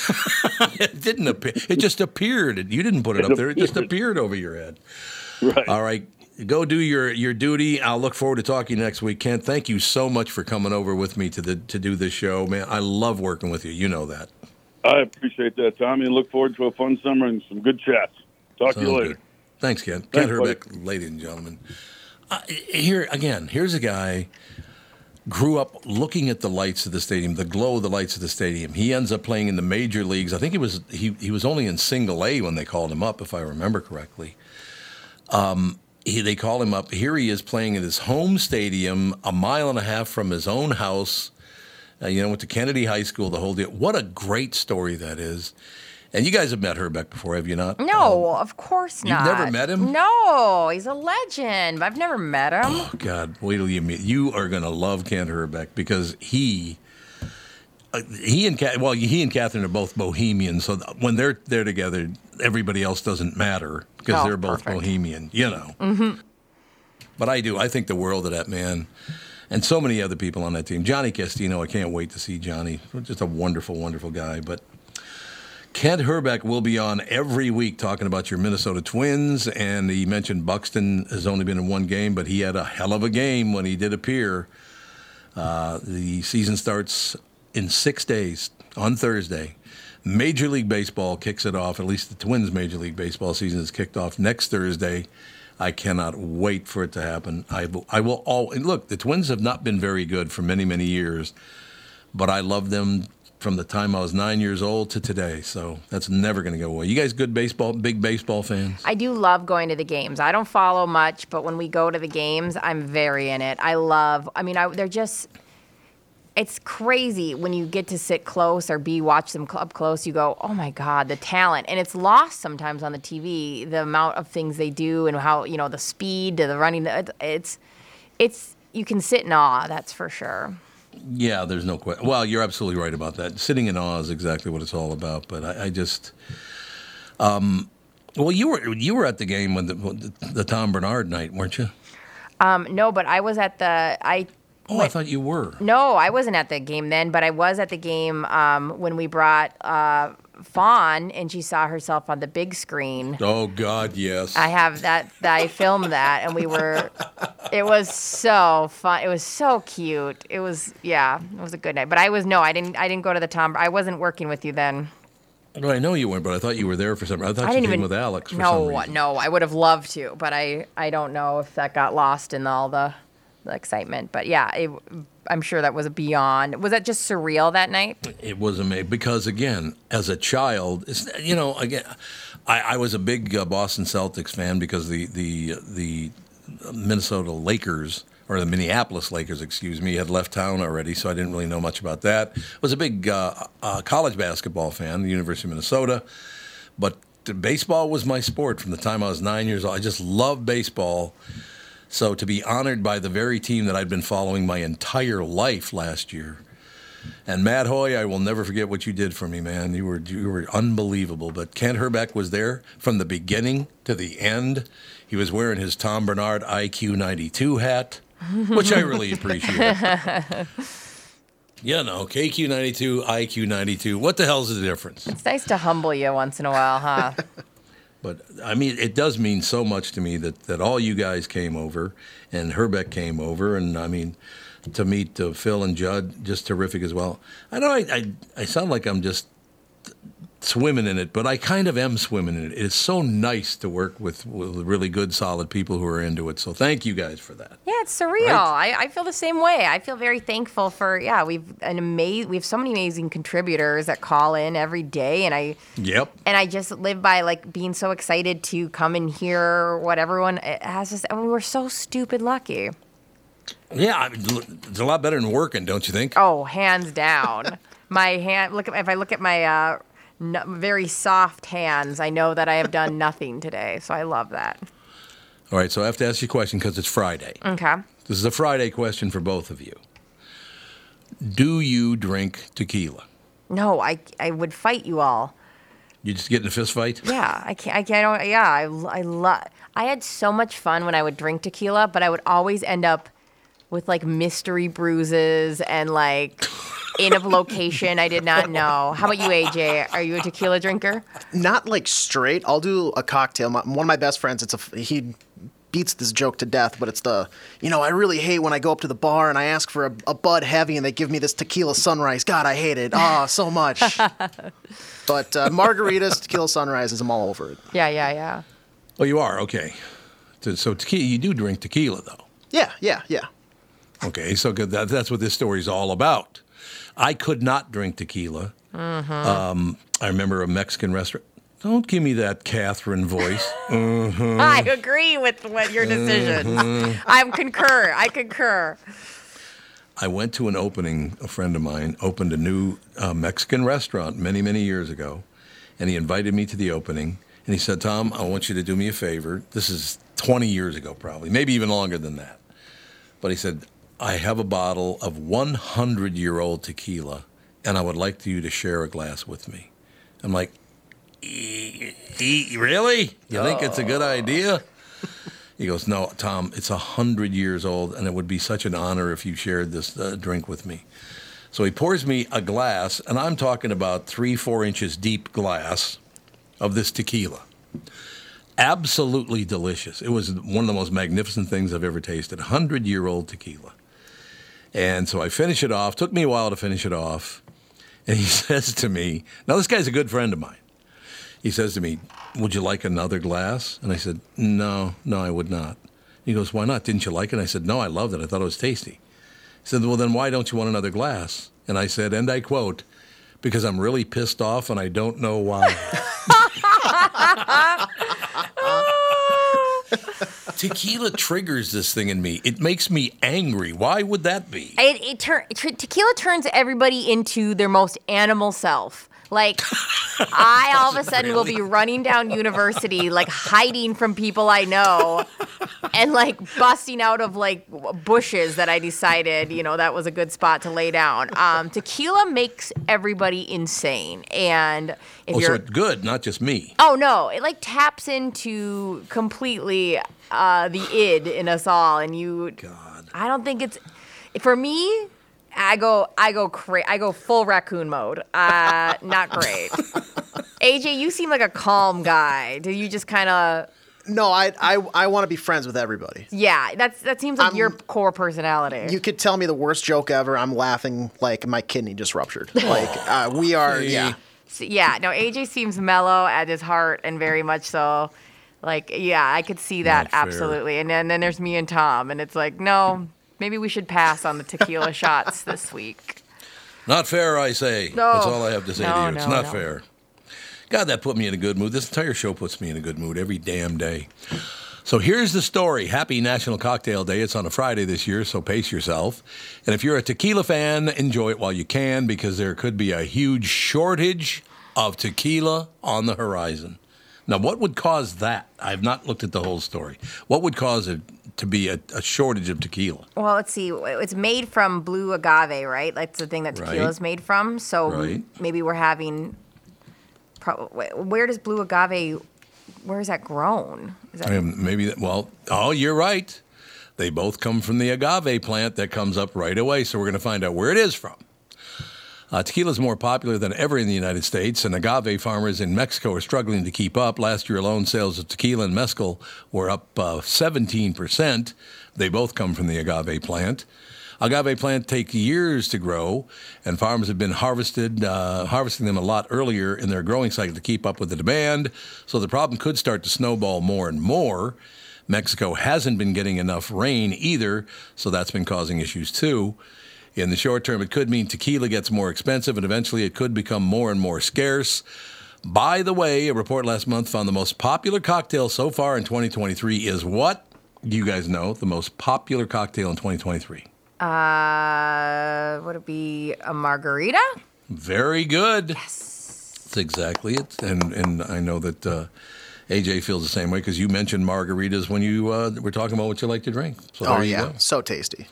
it didn't appear. It just appeared. You didn't put it up there. It just appeared over your head. Right. All right. Go do your, your duty. I'll look forward to talking next week. Kent, thank you so much for coming over with me to the to do this show. Man, I love working with you. You know that. I appreciate that, Tommy, and look forward to a fun summer and some good chats. Talk to you later. good. Thanks, Ken. Ken. Hrbek, ladies and gentlemen. Uh, here again, here's a guy grew up looking at the lights of the stadium, the glow of the lights of the stadium. He ends up playing in the major leagues. I think he was he, he was only in single A when they called him up, if I remember correctly. Um, he, they call him up. Here he is playing in his home stadium, a mile and a half from his own house. Uh, you know, went to Kennedy High School, the whole deal. What a great story that is. And you guys have met Hrbek before, have you not? No, of course not. You've never met him? No, he's a legend. I've never met him. Oh God, wait till you meet. You are going to love Kent Hrbek because he, uh, he and Ca- well, he and Catherine are both Bohemians. So th- when they're they're together, everybody else doesn't matter because Oh, they're both perfect. Bohemian. You know. Mm-hmm. But I do. I think the world of that man, and so many other people on that team. Johnny Castino. I can't wait to see Johnny. Just a wonderful, wonderful guy. But. Kent Hrbek will be on every week talking about your Minnesota Twins, and he mentioned Buxton has only been in one game, but he had a hell of a game when he did appear. Uh, the season starts in six days on Thursday. Major League Baseball kicks it off. At least the Twins' Major League Baseball season is kicked off next Thursday. I cannot wait for it to happen. I. I will all look. The Twins have not been very good for many, many years, but I love them from the time I was nine years old to today. So that's never going to go away. You guys, good baseball, big baseball fans. I do love going to the games. I don't follow much, but when we go to the games, I'm very in it. I love. I mean, I, they're just. It's crazy when you get to sit close or be watch them up close. You go, oh my god, the talent, and it's lost sometimes on the TV. The amount of things they do and how you know the speed to the running. It's it's, it's you can sit in awe. That's for sure. Yeah, there's no question. Well, you're absolutely right about that. Sitting in awe is exactly what it's all about. But I, I just, um, well, you were you were at the game when the, the the Tom Barnard night, weren't you? Um, no, but I was at the I Oh, I thought you were. No, I wasn't at the game then, but I was at the game um, when we brought uh, Fawn and she saw herself on the big screen. Oh God, yes. I have that, that. I filmed that, and we were. It was so fun. It was so cute. It was yeah. It was a good night. But I was no. I didn't. I didn't go to the Tom. I wasn't working with you then. Well, I know you weren't, but I thought you were there for some. I thought I you came even with Alex for no, no. I would have loved to, but I. I don't know if that got lost in all the, excitement. But yeah, it, I'm sure that was beyond. Was that just surreal that night? It was amazing because again, as a child, you know, again, I, I was a big uh, Boston Celtics fan because the the the Minnesota Lakers or the Minneapolis Lakers, excuse me, had left town already, so I didn't really know much about that. Was a big uh, uh, college basketball fan, the University of Minnesota, but baseball was my sport from the time I was nine years old. I just loved baseball. So to be honored by the very team that I'd been following my entire life last year. And Matt Hoy, I will never forget what you did for me, man. You were you were unbelievable. But Kent Hrbek was there from the beginning to the end. He was wearing his Tom Barnard IQ 92 hat, which I really appreciate. Yeah, no, KQ 92, IQ 92. What the hell's the difference? It's nice to humble you once in a while, huh? But I mean, it does mean so much to me that, that all you guys came over and Hrbek came over, and I mean, to meet uh, Phil and Judd, just terrific as well. I know I, I, I sound like I'm just swimming in it, but I kind of am swimming in it. It's so nice to work with, with really good, solid people who are into it. So thank you guys for that. Yeah, it's surreal. I, I feel the same way. I feel very thankful for yeah. We've an amazing. We have so many amazing contributors that call in every day, and I Yep. and I just live by like being so excited to come and hear what everyone has to say. I mean, we're so stupid lucky. Yeah, I mean, it's a lot better than working, don't you think? Oh, hands down. my hand. Look, at if I look at my uh, n- very soft hands, I know that I have done nothing today. So I love that. All right, so I have to ask you a question because it's Friday. Okay. This is a Friday question for both of you. Do you drink tequila? No, I I would fight you all. You just get in a fist fight? Yeah, I can't. I can't. Yeah, I, I love. I had so much fun when I would drink tequila, but I would always end up with like mystery bruises and like in a location I did not know. How about you, AJ? Are you a tequila drinker? Not like straight. I'll do a cocktail. My, one of my best friends, it's a he beats this joke to death, but it's the you know I really hate when I go up to the bar and I ask for a, a Bud Heavy and they give me this tequila sunrise. God, I hate it. Oh, so much. but uh, margaritas, tequila sunrises, I'm all over it. Yeah, yeah, yeah. Oh, you are? Okay. So, so tequila, you do drink tequila, though. Yeah, yeah, yeah. Okay, so good. That, that's what this story's all about. I could not drink tequila. Um, I remember a Mexican restaurant. Don't give me that Catherine voice. Mhm. I agree with what your decision. I concur. I concur. I went to an opening. A friend of mine opened a new uh, Mexican restaurant many, many years ago, and he invited me to the opening. And he said, "Tom, I want you to do me a favor. This is 20 years ago, probably, maybe even longer than that." But he said, "I have a bottle of 100-year-old tequila, and I would like you to share a glass with me." I'm like, "E- e- "Really? You think it's a good idea?" He goes, No, Tom, it's a hundred years old, and it would be such an honor if you shared this uh, drink with me. So he pours me a glass, and I'm talking about three, four inches deep glass of this tequila. Absolutely delicious. It was one of the most magnificent things I've ever tasted. Hundred year old tequila. And so I finish it off. Took me a while to finish it off. And he says to me, Now, this guy's a good friend of mine. He says to me, Would you like another glass? And I said, No, no, I would not. He goes, Why not? Didn't you like it? And I said, No, I loved it. I thought it was tasty. He said, Well, then why don't you want another glass? And I said, and I quote, Because I'm really pissed off and I don't know why. Tequila triggers this thing in me. It makes me angry. Why would that be? It, it tequila turns everybody into their most animal self. Like, I all of a sudden will be running down university, like hiding from people I know, and like busting out of like bushes that I decided, you know, that was a good spot to lay down. Um, tequila makes everybody insane, and if Oh, so you're it's good, not just me. Oh no, it like taps into completely uh, the id in us all, and you. God. I don't think it's for me. I go, I go cra- I go full raccoon mode. Uh, not great. AJ, you seem like a calm guy. Do you just kind of? No, I I, I want to be friends with everybody. Yeah, that's that seems like I'm- your core personality. You could tell me the worst joke ever. I'm laughing like my kidney just ruptured. Like uh, we are, yeah. So, yeah, no, AJ seems mellow at his heart and very much so. Like, yeah, I could see that absolutely. And then, then there's me and Tom, and it's like, no, maybe we should pass on the tequila shots this week. Not fair, I say. No. That's all I have to say No, to you. It's no, not no. fair. God, that put me in a good mood. This entire show puts me in a good mood every damn day. So here's the story. Happy National Cocktail Day. It's on a Friday this year, so pace yourself. And if you're a tequila fan, enjoy it while you can because there could be a huge shortage of tequila on the horizon. Now, what would cause that? I've not looked at the whole story. What would cause it to be a, a shortage of tequila? Well, let's see. It's made from blue agave, right? That's the thing that tequila Right. is made from. So Right. maybe we're having. Pro- where does blue agave? Where is that grown? Is that, Um, maybe that, well, oh, you're right. They both come from the agave plant that comes up right away. So we're going to find out where it is from. Uh, tequila is more popular than ever in the United States, and agave farmers in Mexico are struggling to keep up. Last year alone, sales of tequila and mezcal were up uh, 17%. They both come from the agave plant. Agave plants take years to grow, and farmers have been harvested, uh, harvesting them a lot earlier in their growing cycle to keep up with the demand. So the problem could start to snowball more and more. Mexico hasn't been getting enough rain either, so that's been causing issues too. In the short term, it could mean tequila gets more expensive, and eventually it could become more and more scarce. By the way, a report last month found the most popular cocktail so far in 2023 is what? Do you guys know the most popular cocktail in 2023? Uh, would it be a margarita? Very good. Yes. That's exactly it. And and I know that uh, AJ feels the same way because you mentioned margaritas when you uh, were talking about what you like to drink. So oh you yeah, so tasty.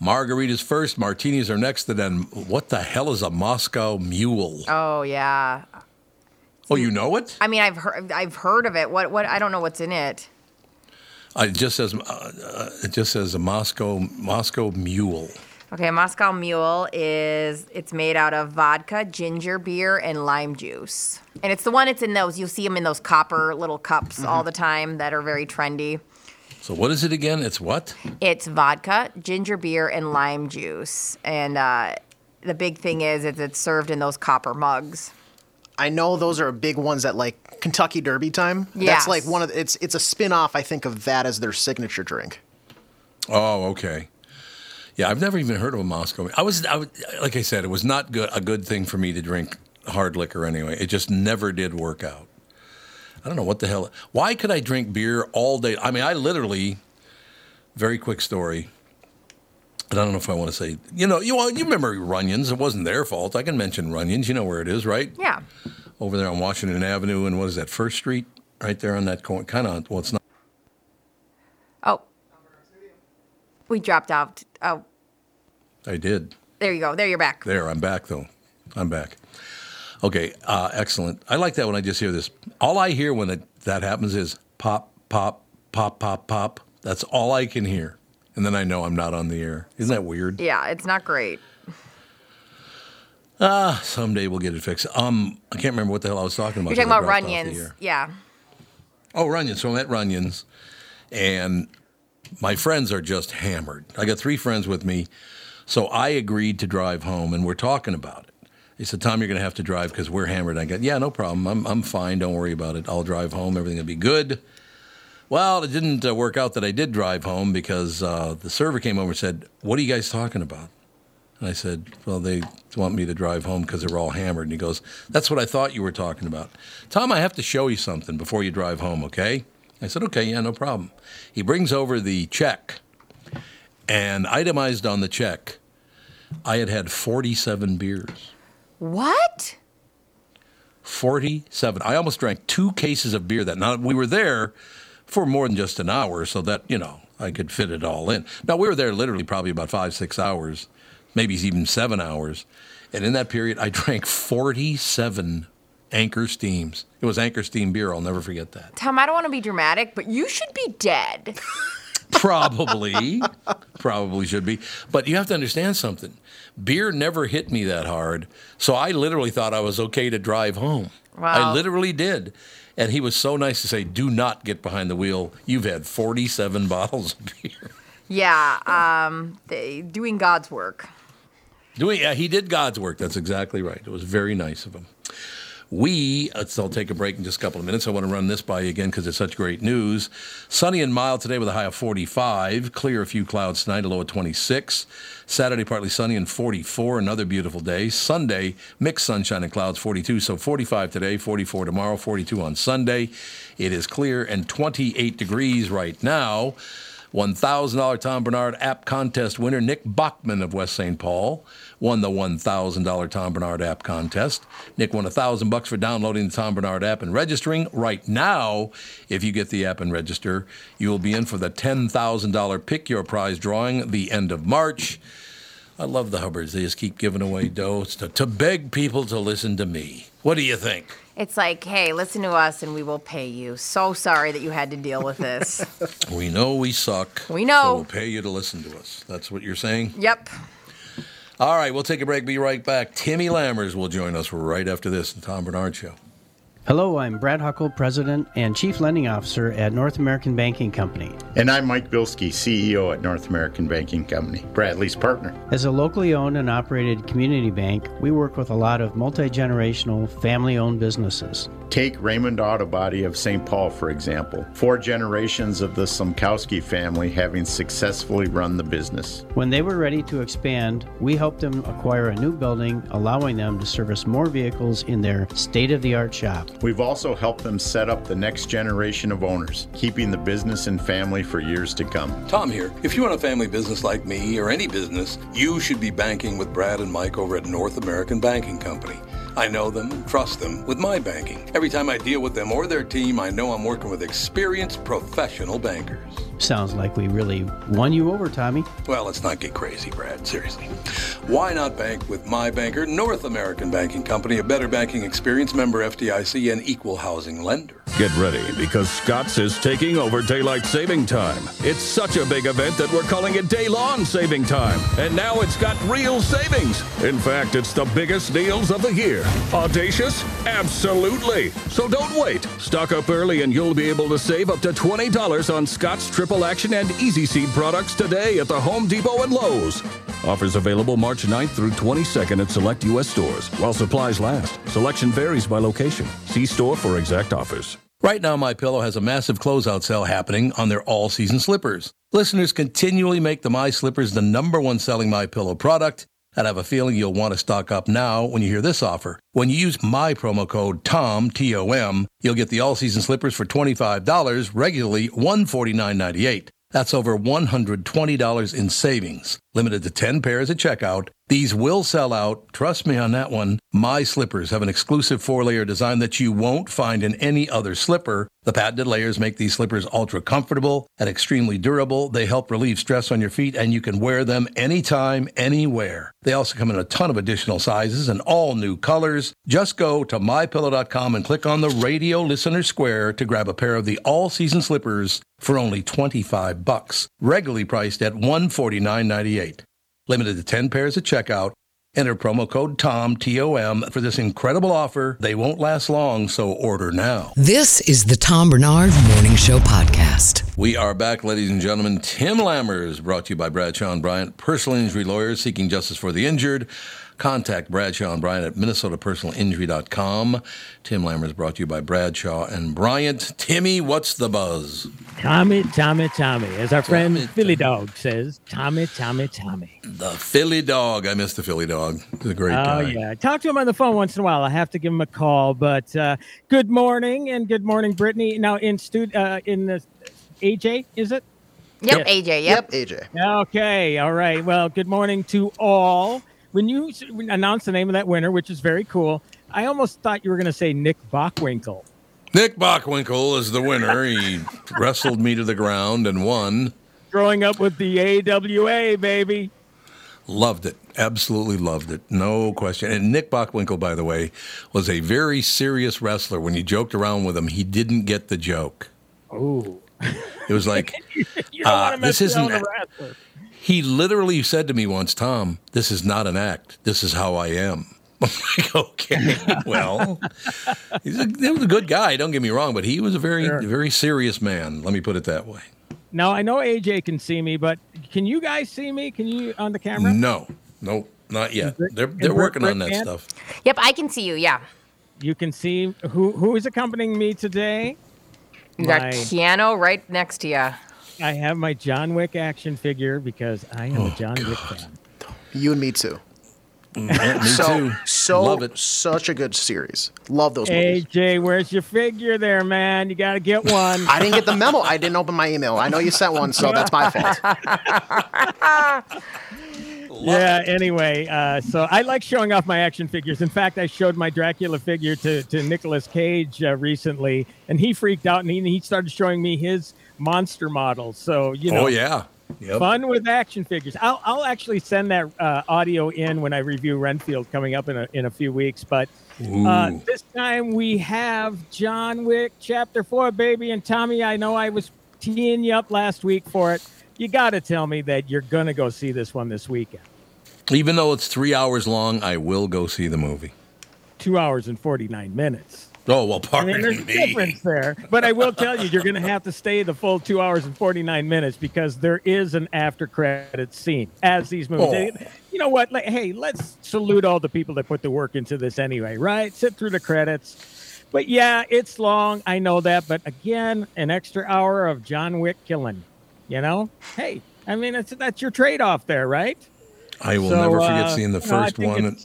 Margaritas first, martinis are next, and then what the hell is a Moscow Mule? Oh yeah. Oh, you know it? I mean, I've heard I've heard of it. What what? I don't know what's in it. Uh, it just says uh, uh, it just says a Moscow Moscow Mule. Okay, Moscow Mule is it's made out of vodka, ginger beer, and lime juice, and it's the one. It's in those. You'll see them in those copper little cups all the time that are very trendy. So what is it again? It's what? It's vodka, ginger beer, and lime juice, and uh, the big thing is it's, it's served in those copper mugs. I know those are big ones at like Kentucky Derby time. Yes. That's like one of the, it's it's a spin off I think of that as their signature drink. Oh, okay. Yeah, I've never even heard of a Moscow. I was, I was like I said, it was not good, a good thing for me to drink hard liquor anyway. It just never did work out. I don't know what the hell. Why could I drink beer all day? I mean, I literally. Very quick story. And I don't know if I want to say, you know, you you remember Runyon's? It wasn't their fault. I can mention Runyon's. You know where it is, right? Yeah. Over there on Washington Avenue and what is that? First Street, right there on that corner. Kind of. Well, it's not. Oh. We dropped out. Oh, I did. there you go. There you're back. There, I'm back though. I'm back. Okay, uh, excellent. I like that when I just hear this. All I hear when it, that happens is pop, pop, pop, pop, pop. That's all I can hear. And then I know I'm not on the air. Isn't that weird? Yeah, it's not great. Ah, someday we'll get it fixed. Um, I can't remember what the hell I was talking about. You're talking about dropped off the Runyons. Yeah. Oh, Runyons. So I'm at Runyons, and my friends are just hammered. I got three friends with me, so I agreed to drive home, and we're talking about it. They said, "Tom, you're going to have to drive because we're hammered." I got, "Yeah, no problem. I'm I'm fine. Don't worry about it. I'll drive home. Everything will be good." Well, it didn't uh, work out that I did drive home because uh, the server came over and said, "What are you guys talking about?" And I said, Well, they want me to drive home because they're all hammered. And he goes, That's what I thought you were talking about. Tom, I have to show you something before you drive home, okay? I said, Okay, yeah, no problem. He brings over the check, and itemized on the check, I had had 47 beers. What? 47. I almost drank two cases of beer that night. We were there for more than just an hour, so that, you know, I could fit it all in. Now, we were there literally probably about five, six hours, maybe even seven hours. And in that period, I drank 47 Anchor Steams. It was Anchor Steam beer. I'll never forget that. Tom, I don't want to be dramatic, but you should be dead. Probably, probably should be. But you have to understand something. Beer never hit me that hard, so I literally thought I was okay to drive home. I literally did. And he was so nice to say, "Do not get behind the wheel. You've had 47 bottles of beer." yeah, um, they, doing God's work. Doing, yeah, he did God's work. That's exactly right. It was very nice of him. We, let's, I'll take a break in just a couple of minutes. I want to run this by you again because it's such great news. Sunny and mild today with a high of 45. Clear, a few clouds tonight, a low of 26. Saturday, partly sunny and 44. Another beautiful day. Sunday, mixed sunshine and clouds, 42. So 45 today, 44 tomorrow, 42 on Sunday. It is clear and 28 degrees right now. $1,000 Tom Barnard app contest winner Nick Bachman of West St. Paul won the $1,000 Tom Barnard app contest. Nick won 1000 bucks for downloading the Tom Barnard app and registering. Right now, if you get the app and register, you will be in for the $10,000 Pick Your Prize drawing the end of March. I love the Hubbards. They just keep giving away dough to, to beg people to listen to me. What do you think? It's like, hey, listen to us and we will pay you. So sorry that you had to deal with this. We know we suck. We know. So we'll pay you to listen to us. That's what you're saying? yep. All right, we'll take a break. Be right back. Timmy Lammers will join us right after this, the Tom Barnard Show. Hello, I'm Brad Huckle, President and Chief Lending Officer at North American Banking Company. And I'm Mike Bilski, CEO at North American Banking Company, Bradley's partner. As a locally owned and operated community bank, we work with a lot of multi generational, family owned businesses. Take Raymond Auto Body of St. Paul, for example. Four generations of the Sumkowski family having successfully run the business. When they were ready to expand, we helped them acquire a new building, allowing them to service more vehicles in their state of the art shop. We've also helped them set up the next generation of owners, keeping the business and family for years to come. Tom here. If you run a family business like me or any business, you should be banking with Brad and Mike over at North American Banking Company. I know them and trust them with my banking. Every time I deal with them or their team, I know I'm working with experienced professional bankers. Sounds like we really won you over, Tommy. Well, let's not get crazy, Brad. Seriously. Why not bank with my banker, North American Banking Company, a better banking experience, member FDIC, and equal housing lender? Get ready because Scott's is taking over daylight saving time. It's such a big event that we're calling it Day Long Saving Time. And now it's got real savings. In fact, it's the biggest deals of the year. Audacious? Absolutely. So don't wait. Stock up early and you'll be able to save up to $20 on Scott's Triple Action and Easy Seed products today at the Home Depot and Lowe's. Offers available March 9th through 22nd at select U.S. stores while supplies last. Selection varies by location. See store for exact offers. Right now, My Pillow has a massive closeout sale happening on their all-season slippers. Listeners continually make the My Slippers the number one selling My Pillow product, and I have a feeling you'll want to stock up now when you hear this offer. When you use my promo code TOM, T-O-M, you'll get the all-season slippers for $25, regularly $149.98. That's over $120 in savings. Limited to 10 pairs at checkout. These will sell out. Trust me on that one. My slippers have an exclusive four layer design that you won't find in any other slipper. The patented layers make these slippers ultra comfortable and extremely durable. They help relieve stress on your feet and you can wear them anytime, anywhere. They also come in a ton of additional sizes and all new colors. Just go to mypillow.com and click on the radio listener square to grab a pair of the all season slippers for only 25 bucks, regularly priced at 149.98. Limited to 10 pairs at checkout. Enter promo code TOM, T-O-M, for this incredible offer. They won't last long, so order now. This is the Tom Barnard Morning Show Podcast. We are back, ladies and gentlemen. Tim Lammers, brought to you by Bradshaw and Bryant, personal injury lawyers seeking justice for the injured. Contact Bradshaw and Bryant at minnesotapersonalinjury.com. Tim Lammers brought to you by Bradshaw and Bryant. Timmy, what's the buzz? Tommy, Tommy, Tommy. As our friend Philly Dog says, Tommy, Tommy, Tommy. The Philly Dog. I miss the Philly Dog. He's a great oh, guy. yeah. Talk to him on the phone once in a while. I have to give him a call. But uh, good morning and good morning, Brittany. Now in stud uh, in the AJ, is it? Yep, AJ. Yep. AJ. Okay, all right. Well, good morning to all. When you announced the name of that winner, which is very cool, I almost thought you were going to say Nick Bockwinkel. Nick Bockwinkel is the winner. He wrestled me to the ground and won. Growing up with the AWA, baby. Loved it. Absolutely loved it. No question. And Nick Bockwinkel, by the way, was a very serious wrestler. When you joked around with him, he didn't get the joke. Oh. It was like, uh, this isn't. With a wrestler. He literally said to me once, Tom, this is not an act. This is how I am. I'm like, okay, well, he's a, he was a good guy. Don't get me wrong, but he was a very, Sure. very serious man. Let me put it that way. Now I know AJ can see me, but can you guys see me? Can you on the camera? No, no, not yet. Rick- They're they're Rick- working on that can? stuff. Yep, I can see you. Yeah. You can see who who is accompanying me today. You got My- Keanu right next to you. I have my John Wick action figure because I am Oh, a John Wick fan. You and me too. Yeah, me so, too. So Love it. such a good series. Love those movies. AJ, where's your figure there, man? You got to get one. I didn't get the memo. I didn't open my email. I know you sent one, so that's my fault. yeah. Anyway, uh, so I like showing off my action figures. In fact, I showed my Dracula figure to to Nicolas Cage uh, recently, and he freaked out and he, he started showing me his monster models. So you know, oh yeah. Yep. fun with action figures. I'll I'll actually send that uh, audio in when I review Renfield coming up in a in a few weeks. But uh, this time we have John Wick Chapter Four, baby. And Tommy, I know I was teeing you up last week for it. You got to tell me that you're gonna go see this one this weekend. Even though it's three hours long, I will go see the movie. Two hours and forty nine minutes. Oh well, I pardon mean, there's a difference there. But I will tell you, you're going to have to stay the full two hours and 49 minutes because there is an after credit scene as these movies. Oh. You know what? Like, hey, let's salute all the people that put the work into this anyway, right? Sit through the credits. But yeah, it's long. I know that. But again, an extra hour of John Wick killing. You know? Hey, I mean, it's, that's your trade off there, right? I will So, never forget uh, seeing the first one.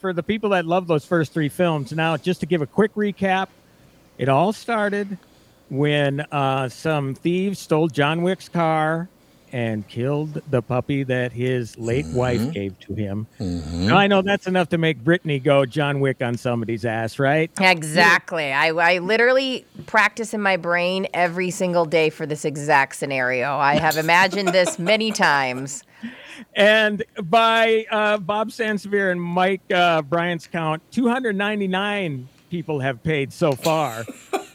For the people that love those first three films. Now, just to give a quick recap, it all started when uh, some thieves stole John Wick's car and killed the puppy that his late wife gave to him. Now, I know that's enough to make Brittany go John Wick on somebody's ass, right? Exactly. I, I literally practice in my brain every single day for this exact scenario. I have imagined this many times. And by uh, Bob Sansevere and Mike uh, Bryant's count, 299 people have paid so far.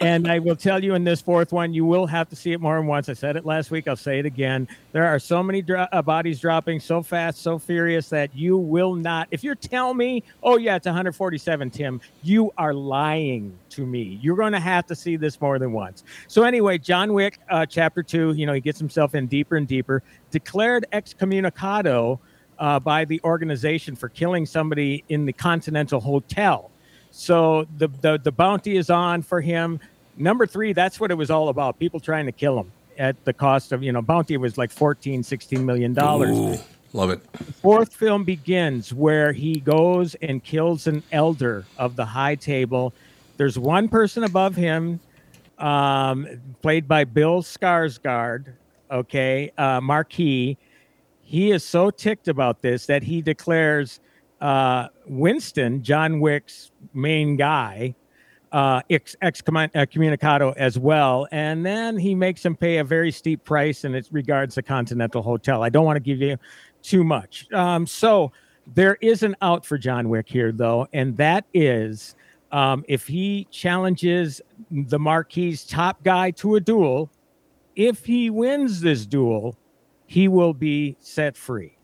and I will tell you in this fourth one, you will have to see it more than once. I said it last week. I'll say it again. There are so many dro- uh, bodies dropping so fast, so furious that you will not. If you tell me, oh, yeah, it's 147, Tim, you are lying to me. You're going to have to see this more than once. So, anyway, John Wick, uh, chapter two, you know, he gets himself in deeper and deeper, declared excommunicado. Uh, by the organization for killing somebody in the Continental Hotel. So the, the the bounty is on for him. Number three, that's what it was all about. People trying to kill him at the cost of, you know, bounty was like 14, 16 million dollars. Love it. Fourth film begins where he goes and kills an elder of the high table. There's one person above him, um, played by Bill Skarsgård, okay, uh, Marquis. He is so ticked about this that he declares uh, Winston, John Wick's main guy, uh, ex- excommunicado as well. And then he makes him pay a very steep price in it regards the Continental Hotel. I don't want to give you too much. Um, so there is an out for John Wick here, though, and that is um, if he challenges the Marquis top guy to a duel, if he wins this duel, he will be set free.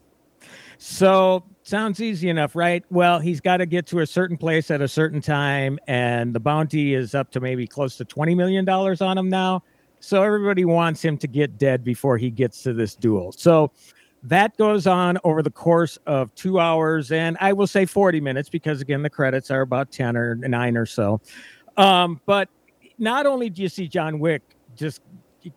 So sounds easy enough, right? Well, he's got to get to a certain place at a certain time, and the bounty is up to maybe close to $20 million on him now. So everybody wants him to get dead before he gets to this duel. So that goes on over the course of two hours, and I will say 40 minutes because, again, the credits are about 10 or 9 or so. Um, but not only do you see John Wick just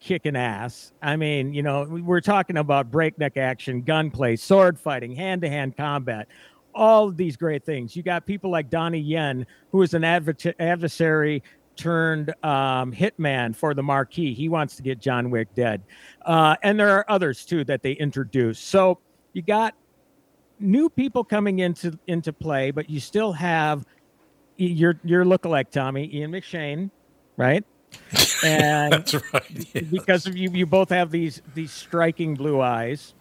kicking ass. I mean, you know, we're talking about breakneck action, gunplay, sword fighting, hand to hand combat, all of these great things. You got people like Donnie Yen, who is an adver- adversary turned um, hitman for the Marquis. He wants to get John Wick dead. Uh, and there are others too that they introduce. So you got new people coming into into play, but you still have your your lookalike Tommy Ian McShane, right? And That's right. yes. because you you both have these these striking blue eyes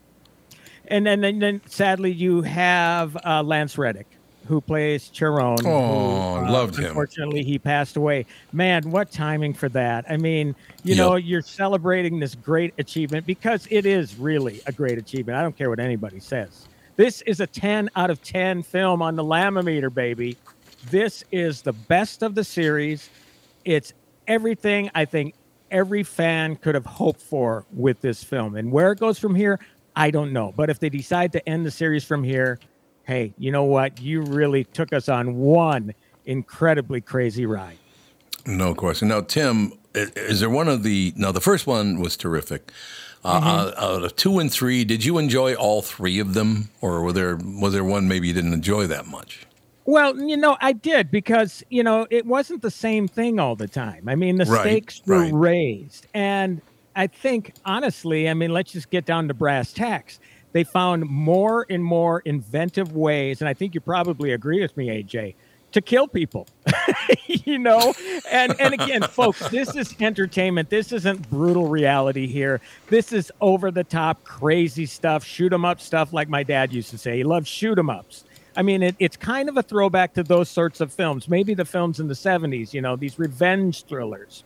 and then then, then sadly you have uh, lance reddick who plays Charon. who, Oh, uh, loved him. Unfortunately, he passed away. Man, what timing for that! I mean, you know, you're celebrating this great achievement because it is really a great achievement. I don't care what anybody says. This is a 10 out of 10 film on the Lammometer, baby. This is the best of the series. It's everything I think every fan could have hoped for with this film. And where it goes from here, I don't know. But if they decide to end the series from here, hey, you know what? You really took us on one incredibly crazy ride. No question. Now, Tim, is there one of the? Now, the first one was terrific. Uh, Mm-hmm. uh, out of two and three, did you enjoy all three of them, or were there was there one maybe you didn't enjoy that much? Well, you know, I did because, you know, it wasn't the same thing all the time. I mean, the Right, stakes were right. raised. And I think, honestly, I mean, let's just get down to brass tacks. They found more and more inventive ways. And I think you probably agree with me, AJ, to kill people. you know and and again folks this is entertainment this isn't brutal reality here this is over the top crazy stuff shoot 'em up stuff like my dad used to say he loved shoot 'em ups i mean it, it's kind of a throwback to those sorts of films maybe the films in the 70s you know these revenge thrillers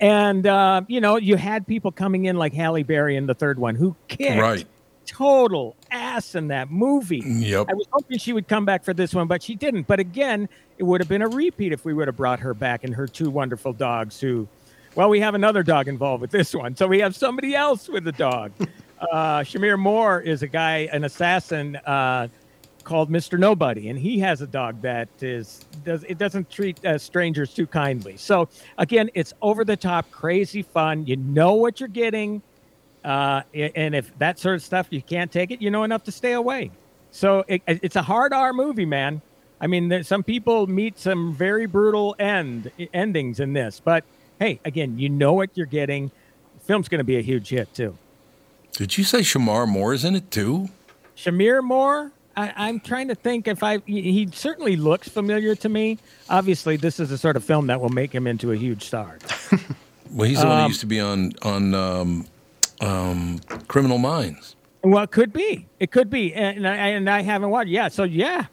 and uh, you know you had people coming in like halle berry in the third one who kicked Right. total ass in that movie Yep. I was hoping she would come back for this one, but she didn't. But again, it would have been a repeat if we would have brought her back and her two wonderful dogs who, well, we have another dog involved with this one. So we have somebody else with a dog. uh, Shamir Moore is a guy, an assassin uh, called Mr. Nobody, and he has a dog that is does it doesn't treat uh, strangers too kindly. So again, it's over the top, crazy fun. You know what you're getting. Uh, and if that sort of stuff you can't take it, you know enough to stay away. So it, it's a hard R movie, man. I mean, there, some people meet some very brutal end endings in this, but hey, again, you know what you're getting. film's going to be a huge hit too. Did you say Shemar Moore is in it too? Shamir Moore. I, am trying to think if I. He certainly looks familiar to me. Obviously, this is the sort of film that will make him into a huge star. well, he's the one who Um, used to be on on um, um, Criminal Minds. Well, it could be. It could be, and I, and I haven't watched. Yeah, so yeah,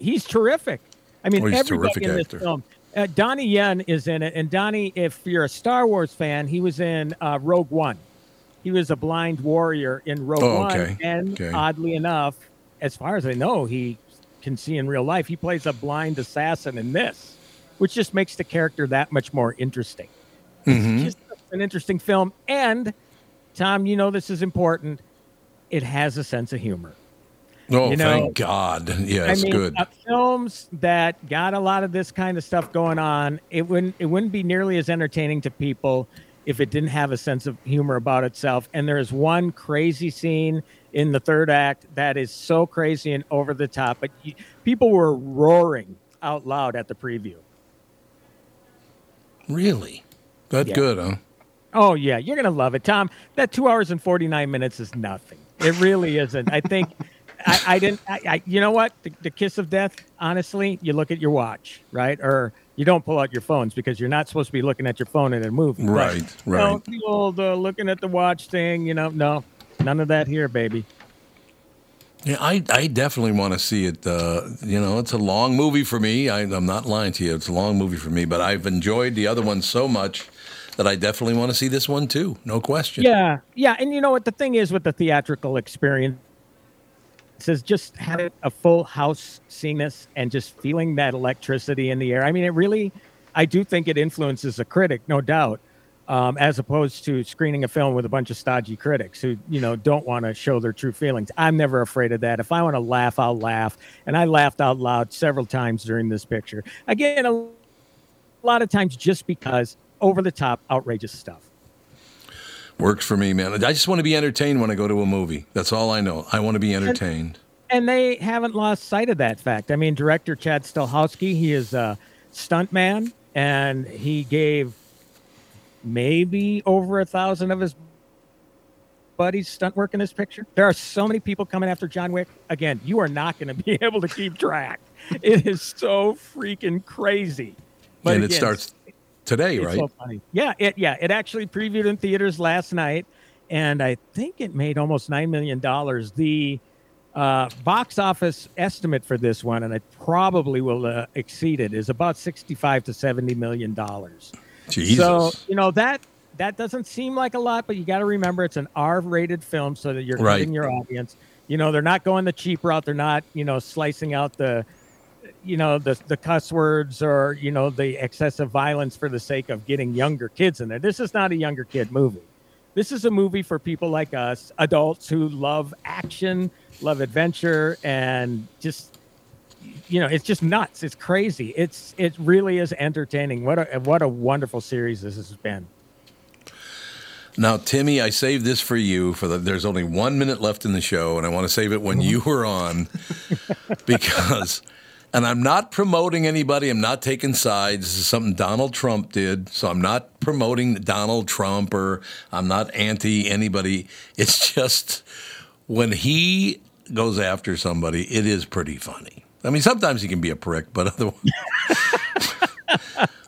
he's terrific. I mean, Oh, he's everybody terrific in this actor. film. Uh, Donnie Yen is in it, and Donnie, if you're a Star Wars fan, he was in uh, Rogue One. He was a blind warrior in Rogue Oh, One, okay. and Okay. oddly enough, as far as I know, he can see in real life. He plays a blind assassin in this, which just makes the character that much more interesting. Mhm. Just an interesting film, and Tom, you know this is important. It has a sense of humor. Oh, You know, thank God! Yeah, it's I mean, good. uh, films that got a lot of this kind of stuff going on, it wouldn't it wouldn't be nearly as entertaining to people if it didn't have a sense of humor about itself. And there is one crazy scene in the third act that is so crazy and over the top, but y- people were roaring out loud at the preview. Really? That Yeah. good, huh? Oh yeah, you're gonna love it, Tom. That two hours and forty nine minutes is nothing. It really isn't. I think I, I didn't. I, I, you know what? The, the kiss of death. Honestly, you look at your watch, right? Or you don't pull out your phones because you're not supposed to be looking at your phone in a movie. But, Right, you know, right. the old uh, looking at the watch thing. You know, no, none of that here, baby. Yeah, I, I definitely want to see it. Uh, you know, it's a long movie for me. I, I'm not lying to you. It's a long movie for me, but I've enjoyed the other one so much that I definitely want to see this one too. No question. Yeah, yeah, and you know what the thing is with the theatrical experience is just having a full house seeing this and just feeling that electricity in the air. I mean, it really, I do think it influences a critic, no doubt, um, as opposed to screening a film with a bunch of stodgy critics who you know don't want to show their true feelings. I'm never afraid of that. If I want to laugh, I'll laugh, and I laughed out loud several times during this picture. Again, a lot of times just because over the top, outrageous stuff. Works for me, man. I just want to be entertained when I go to a movie. That's all I know. I want to be entertained. and they haven't lost sight of that fact. I mean, director Chad Stahelski, he is a stuntman, and he gave maybe over a thousand of his buddies stunt work in this picture. There are so many people coming after John Wick. Again, you are not going to be able to keep track. It is so freaking crazy. But and it starts today, it's right? so funny. Yeah, it yeah, it actually previewed in theaters last night, and I think it made almost nine million dollars. The uh, box office estimate for this one, and it probably will uh, exceed it, is about sixty-five to seventy million dollars. Jesus. So you know that that doesn't seem like a lot, but you got to remember it's an R-rated film, so that you're Right. cutting your audience. You know, they're not going the cheap route. They're not, you know, slicing out the, you know, the the cuss words or you know the excessive violence for the sake of getting younger kids in there. This is not a younger kid movie. This is a movie for people like us, adults who love action, love adventure, and just you know, it's just nuts. It's crazy. It's it really is entertaining. What a what a wonderful series this has been. Now, Timmy, I saved this for you. For the, there's only one minute left in the show, and I want to save it when you were on because. And I'm not promoting anybody. I'm not taking sides. This is something Donald Trump did. So I'm not promoting Donald Trump or I'm not anti anybody. It's just when he goes after somebody, it is pretty funny. I mean, sometimes he can be a prick, but otherwise.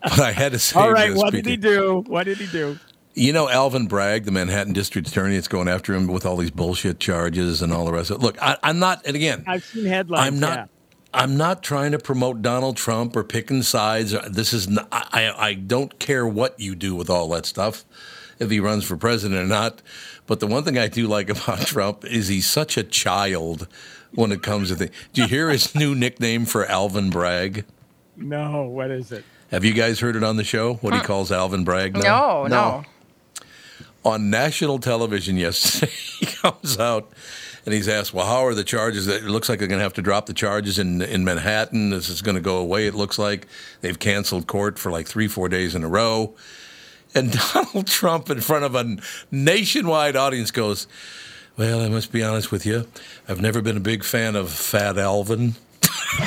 but I had to say All right, what did he do? What did he do? you know Alvin Bragg, the Manhattan District Attorney, that's going after him with all these bullshit charges and all the rest of it. Look, I, I'm not, and again, I've seen headlines. I'm not. yeah. I'm not trying to promote Donald Trump or picking sides. This is not, I, I don't care what you do with all that stuff, if he runs for president or not. But the one thing I do like about Trump is he's such a child when it comes to things. Do you hear his new nickname for Alvin Bragg? No, what is it? Have you guys heard it on the show? What he calls Alvin Bragg? No, no. on national television yesterday. he comes out and he's asked, "Well, how are the charges? It looks like they're going to have to drop the charges in in Manhattan. This is going to go away. It looks like they've canceled court for like three, four days in a row." And Donald Trump, in front of a nationwide audience, goes, "Well, I must be honest with you. I've never been a big fan of Fat Alvin."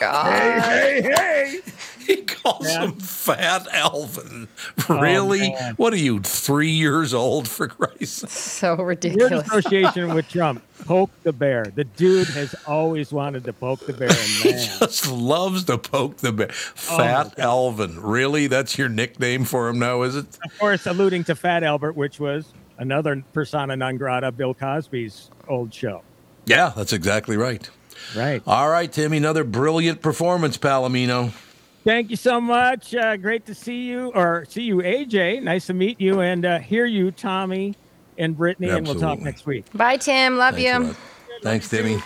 God. Hey, hey. He calls him Fat Alvin. Oh, Really? man. what are you, three years old, for Christ's sake? So Weird ridiculous. association with Trump. Poke the bear. The dude has always wanted to poke the bear. And man, Just loves to poke the bear. Oh, Fat Alvin. Really? That's your nickname for him now, is it? of course, alluding to Fat Albert, which was another persona non grata, Bill Cosby's old show. Yeah, that's exactly right. Right. All right, Timmy, another brilliant performance, Palomino. Thank you so much. Uh, great to see you, or see you, AJ. Nice to meet you and uh, hear you, Tommy and Brittany. And we'll talk next week. Bye, Tim. Love Thanks you. Thanks, Timmy.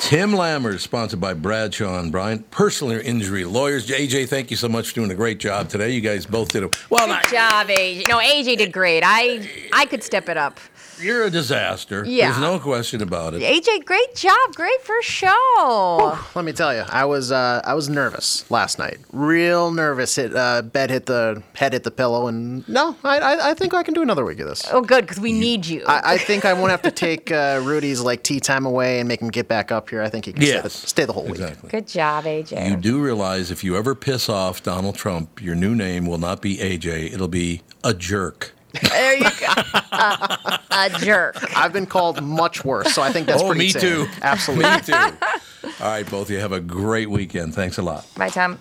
Tim Lammers, sponsored by Bradshaw and Bryant, personal injury lawyers. AJ, thank you so much for doing a great job today. You guys both did a well. Good job, AJ. No, AJ did great. I I could step it up. You're a disaster. Yeah. There's no question about it. AJ, great job. Great first show. Let me tell you, I was uh, I was nervous last night. Real nervous. Hit uh, bed, hit the head, hit the pillow, and no, I, I I think I can do another week of this. Oh, good, because we need you. I, I think I won't have to take uh, Rudy's like tea time away and make him get back up here. I think he can stay, the, stay the whole week. Exactly. Good job, AJ. You do realize if you ever piss off Donald Trump, your new name will not be AJ. It'll be a jerk. There you go. Uh, a jerk. I've been called much worse, so I think that's oh, pretty me tame. too. Absolutely. me too. All right, both of you have a great weekend. Thanks a lot. Bye, Tom.